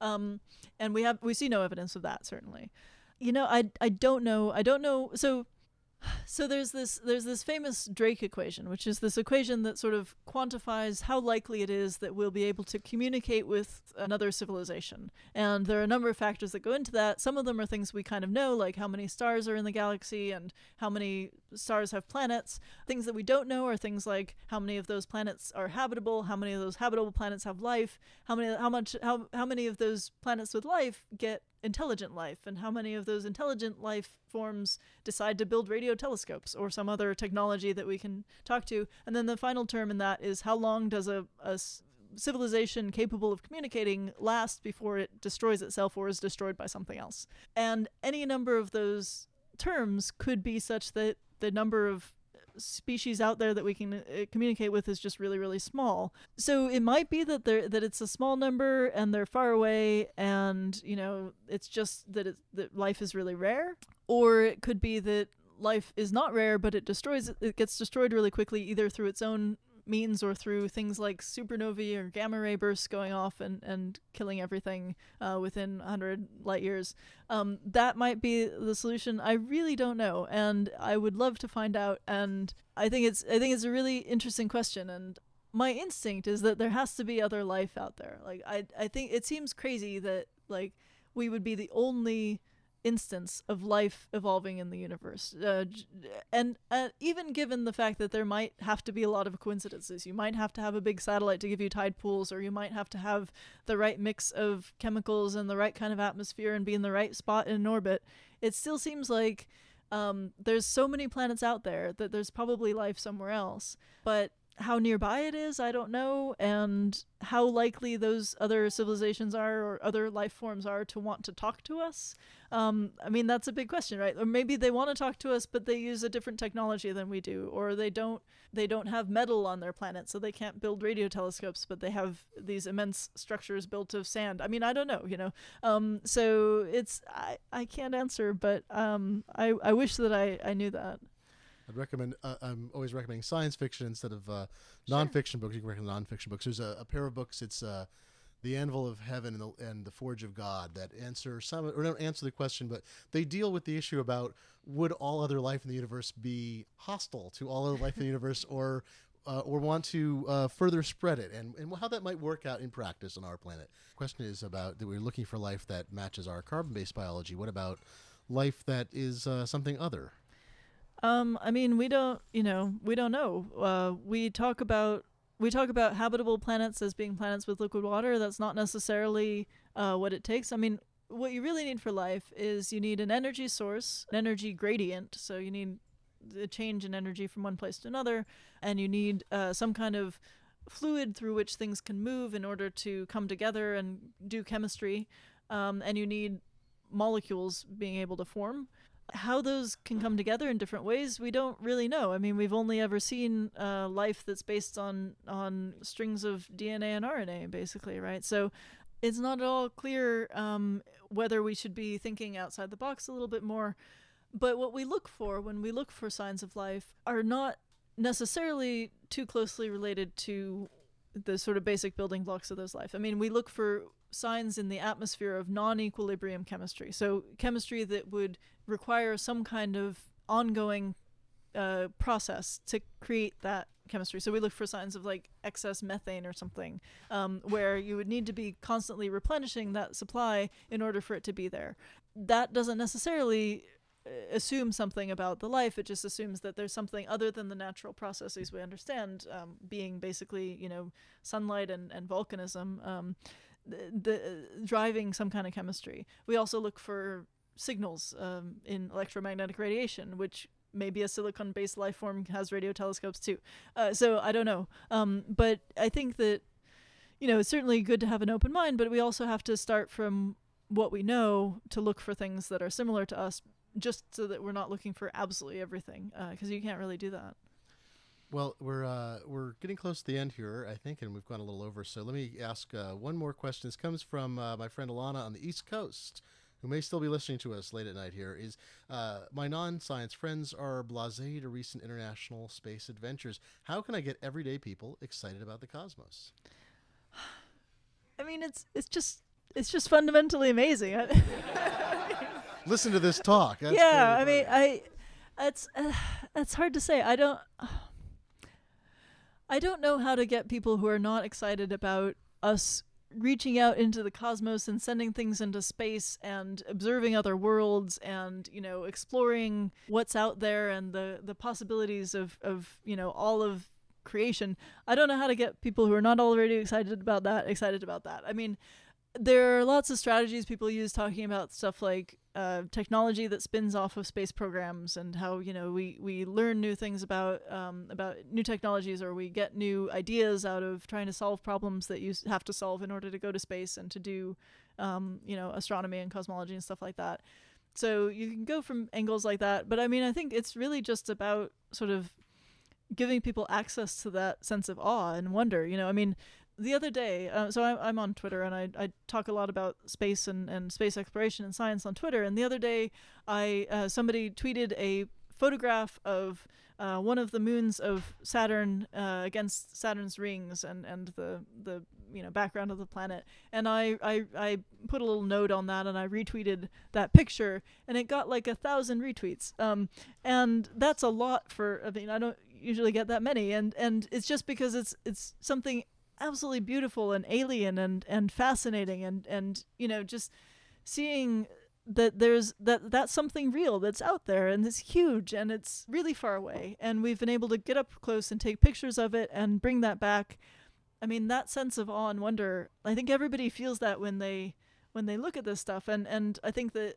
S2: Um, and we have we see no evidence of that certainly. You know, I I don't know. I don't know. So so there's this there's this famous Drake equation, which is this equation that sort of quantifies how likely it is that we'll be able to communicate with another civilization. And there are a number of factors that go into that. Some of them are things we kind of know, like how many stars are in the galaxy and how many stars have planets. Things that we don't know are things like how many of those planets are habitable, how many of those habitable planets have life, how many how much how how many of those planets with life get intelligent life and how many of those intelligent life forms decide to build radio telescopes or some other technology that we can talk to. And then the final term in that is how long does a civilization capable of communicating last before it destroys itself or is destroyed by something else? And any number of those terms could be such that the number of species out there that we can uh, communicate with is just really really small. So it might be that they're that it's a small number and they're far away and you know it's just that it, that life is really rare. Or it could be that life is not rare but it destroys it gets destroyed really quickly either through its own means or through things like supernovae or gamma ray bursts going off and, and killing everything uh, within 100 light years. Um, that might be the solution. I really don't know, and I would love to find out. And I think it's I think it's a really interesting question. And my instinct is that there has to be other life out there. Like I I think it seems crazy that like we would be the only instance of life evolving in the universe. Uh, and uh, even given the fact that there might have to be a lot of coincidences, you might have to have a big satellite to give you tide pools, or you might have to have the right mix of chemicals and the right kind of atmosphere and be in the right spot in orbit. It still seems like um, there's so many planets out there that there's probably life somewhere else. But how nearby it is, I don't know, and how likely those other civilizations are or other life forms are to want to talk to us. Um, I mean, that's a big question, right? Or maybe they want to talk to us, but they use a different technology than we do, or they don't. They don't have metal on their planet, so they can't build radio telescopes, but they have these immense structures built of sand. I mean, I don't know, you know. Um, so it's I, I can't answer, but um, I I wish that I I knew that.
S1: I'd recommend. Uh, I'm always recommending science fiction instead of uh,
S2: Sure.
S1: nonfiction books. You can recommend nonfiction books. There's a, a pair of books. It's uh, the Anvil of Heaven and the, and the Forge of God that answer some or don't answer the question, but they deal with the issue about would all other life in the universe be hostile to all other life in the [LAUGHS] universe, or uh, or want to uh, further spread it, and, and how that might work out in practice on our planet. The question is about that we're looking for life that matches our carbon-based biology. What about life that is uh, something other?
S2: Um, I mean, we don't, you know, we don't know. Uh, we talk about we talk about habitable planets as being planets with liquid water. That's not necessarily uh, what it takes. I mean, what you really need for life is you need an energy source, an energy gradient. So you need a change in energy from one place to another, and you need uh, some kind of fluid through which things can move in order to come together and do chemistry. Um, and you need molecules being able to form how those can come together in different ways we don't really know. I mean we've only ever seen uh, life that's based on on strings of dna and rna basically right? So it's not at all clear um, whether we should be thinking outside the box a little bit more. But what we look for when we look for signs of life are not necessarily too closely related to the sort of basic building blocks of those life. I mean, we look for signs in the atmosphere of non-equilibrium chemistry. So chemistry that would require some kind of ongoing uh, process to create that chemistry. So we look for signs of like excess methane or something, um, where you would need to be constantly replenishing that supply in order for it to be there. That doesn't necessarily uh, assume something about the life. It just assumes that there's something other than the natural processes we understand, um, being basically, you know, sunlight and, and volcanism, um, the, the driving some kind of chemistry. We also look for signals um, in electromagnetic radiation, which maybe a silicon based life form has radio telescopes too. Uh, so I don't know. Um, but I think that, you know, it's certainly good to have an open mind, but we also have to start from what we know to look for things that are similar to us, just so that we're not looking for absolutely everything, because uh, you can't really do that.
S1: Well, we're uh, we're getting close to the end here, I think, and we've gone a little over. So let me ask uh, one more question. This comes from uh, my friend Alana on the East Coast who may still be listening to us late at night here, is uh, my non science friends are blase to recent international space adventures. How can I get everyday people excited about the cosmos?
S2: I mean, it's it's just it's just fundamentally amazing. [LAUGHS]
S1: Listen to this talk.
S2: That's yeah, I mean, I it's uh, it's hard to say. I don't I don't know how to get people who are not excited about us reaching out into the cosmos and sending things into space and observing other worlds and you know exploring what's out there and the the possibilities of of you know all of creation. I don't know how to get people who are not already excited about that excited about that. I mean there are lots of strategies people use talking about stuff like uh, technology that spins off of space programs and how you know we, we learn new things about um, about new technologies or we get new ideas out of trying to solve problems that you have to solve in order to go to space and to do um, you know astronomy and cosmology and stuff like that. So you can go from angles like that, but I mean I think it's really just about sort of giving people access to that sense of awe and wonder. You know, I mean, the other day, uh, so I, I'm on Twitter and I, I talk a lot about space and, and space exploration and science on Twitter. And the other day, I uh, somebody tweeted a photograph of uh, one of the moons of Saturn uh, against Saturn's rings and, and the the you know background of the planet. And I, I I put a little note on that and I retweeted that picture and it got like a thousand retweets. Um, and that's a lot for I mean I don't usually get that many and and it's just because it's it's something absolutely beautiful and alien and and fascinating and and you know just seeing that there's that that's something real that's out there and it's huge and it's really far away. And we've been able to get up close and take pictures of it and bring that back. I mean that sense of awe and wonder i think everybody feels that when they when they look at this stuff. And and i think that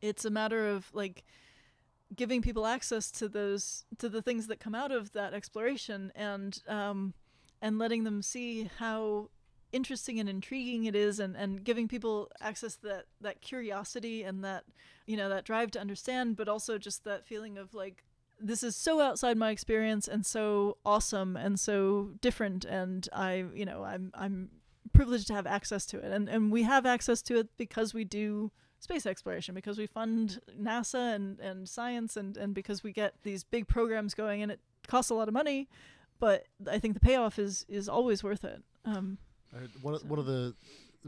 S2: it's a matter of like giving people access to those to the things that come out of that exploration. And um and letting them see how interesting and intriguing it is and, and giving people access to that, that curiosity and that you know that drive to understand but also just that feeling of like this is so outside my experience and so awesome and so different and i you know i'm i'm privileged to have access to it. And and we have access to it because we do space exploration because we fund nasa and and science and and because we get these big programs going and it costs a lot of money but I think the payoff is is always worth it. Um,
S1: one of, so. one of the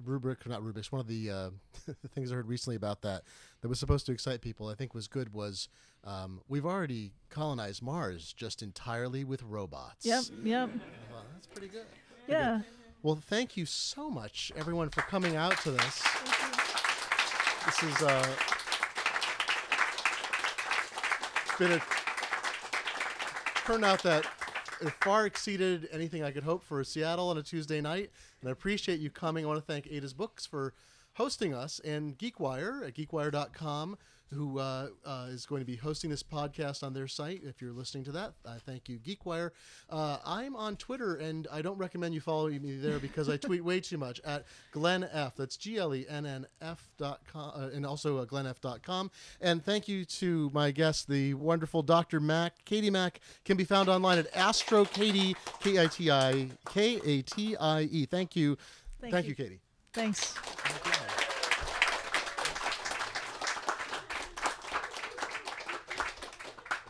S1: rubric, not rubrics, one of the, uh, [LAUGHS] the things I heard recently about that that was supposed to excite people, I think was good, was um, we've already colonized Mars just entirely with robots.
S2: Yep, yep.
S1: Well, that's pretty good.
S2: Pretty yeah. Good.
S1: Well, thank you so much, everyone, for coming out to this. This is uh, been a turn out that it far exceeded anything I could hope for Seattle on a Tuesday night. And I appreciate you coming. I want to thank Ada's Books for hosting us and GeekWire at geekwire.com who uh, uh, is going to be hosting this podcast on their site. If you're listening to that, I thank you, GeekWire. Uh, I'm on Twitter, and I don't recommend you follow me there because I tweet way too much at Glenn F. That's G L E N N F dot com, uh, and also uh, glennf.com. And thank you to my guest, the wonderful Dr. Mack. Katie Mack can be found online at Astro Katie, K I T I K A T I E. Thank you.
S2: Thank,
S1: thank
S2: you.
S1: you, Katie.
S2: Thanks.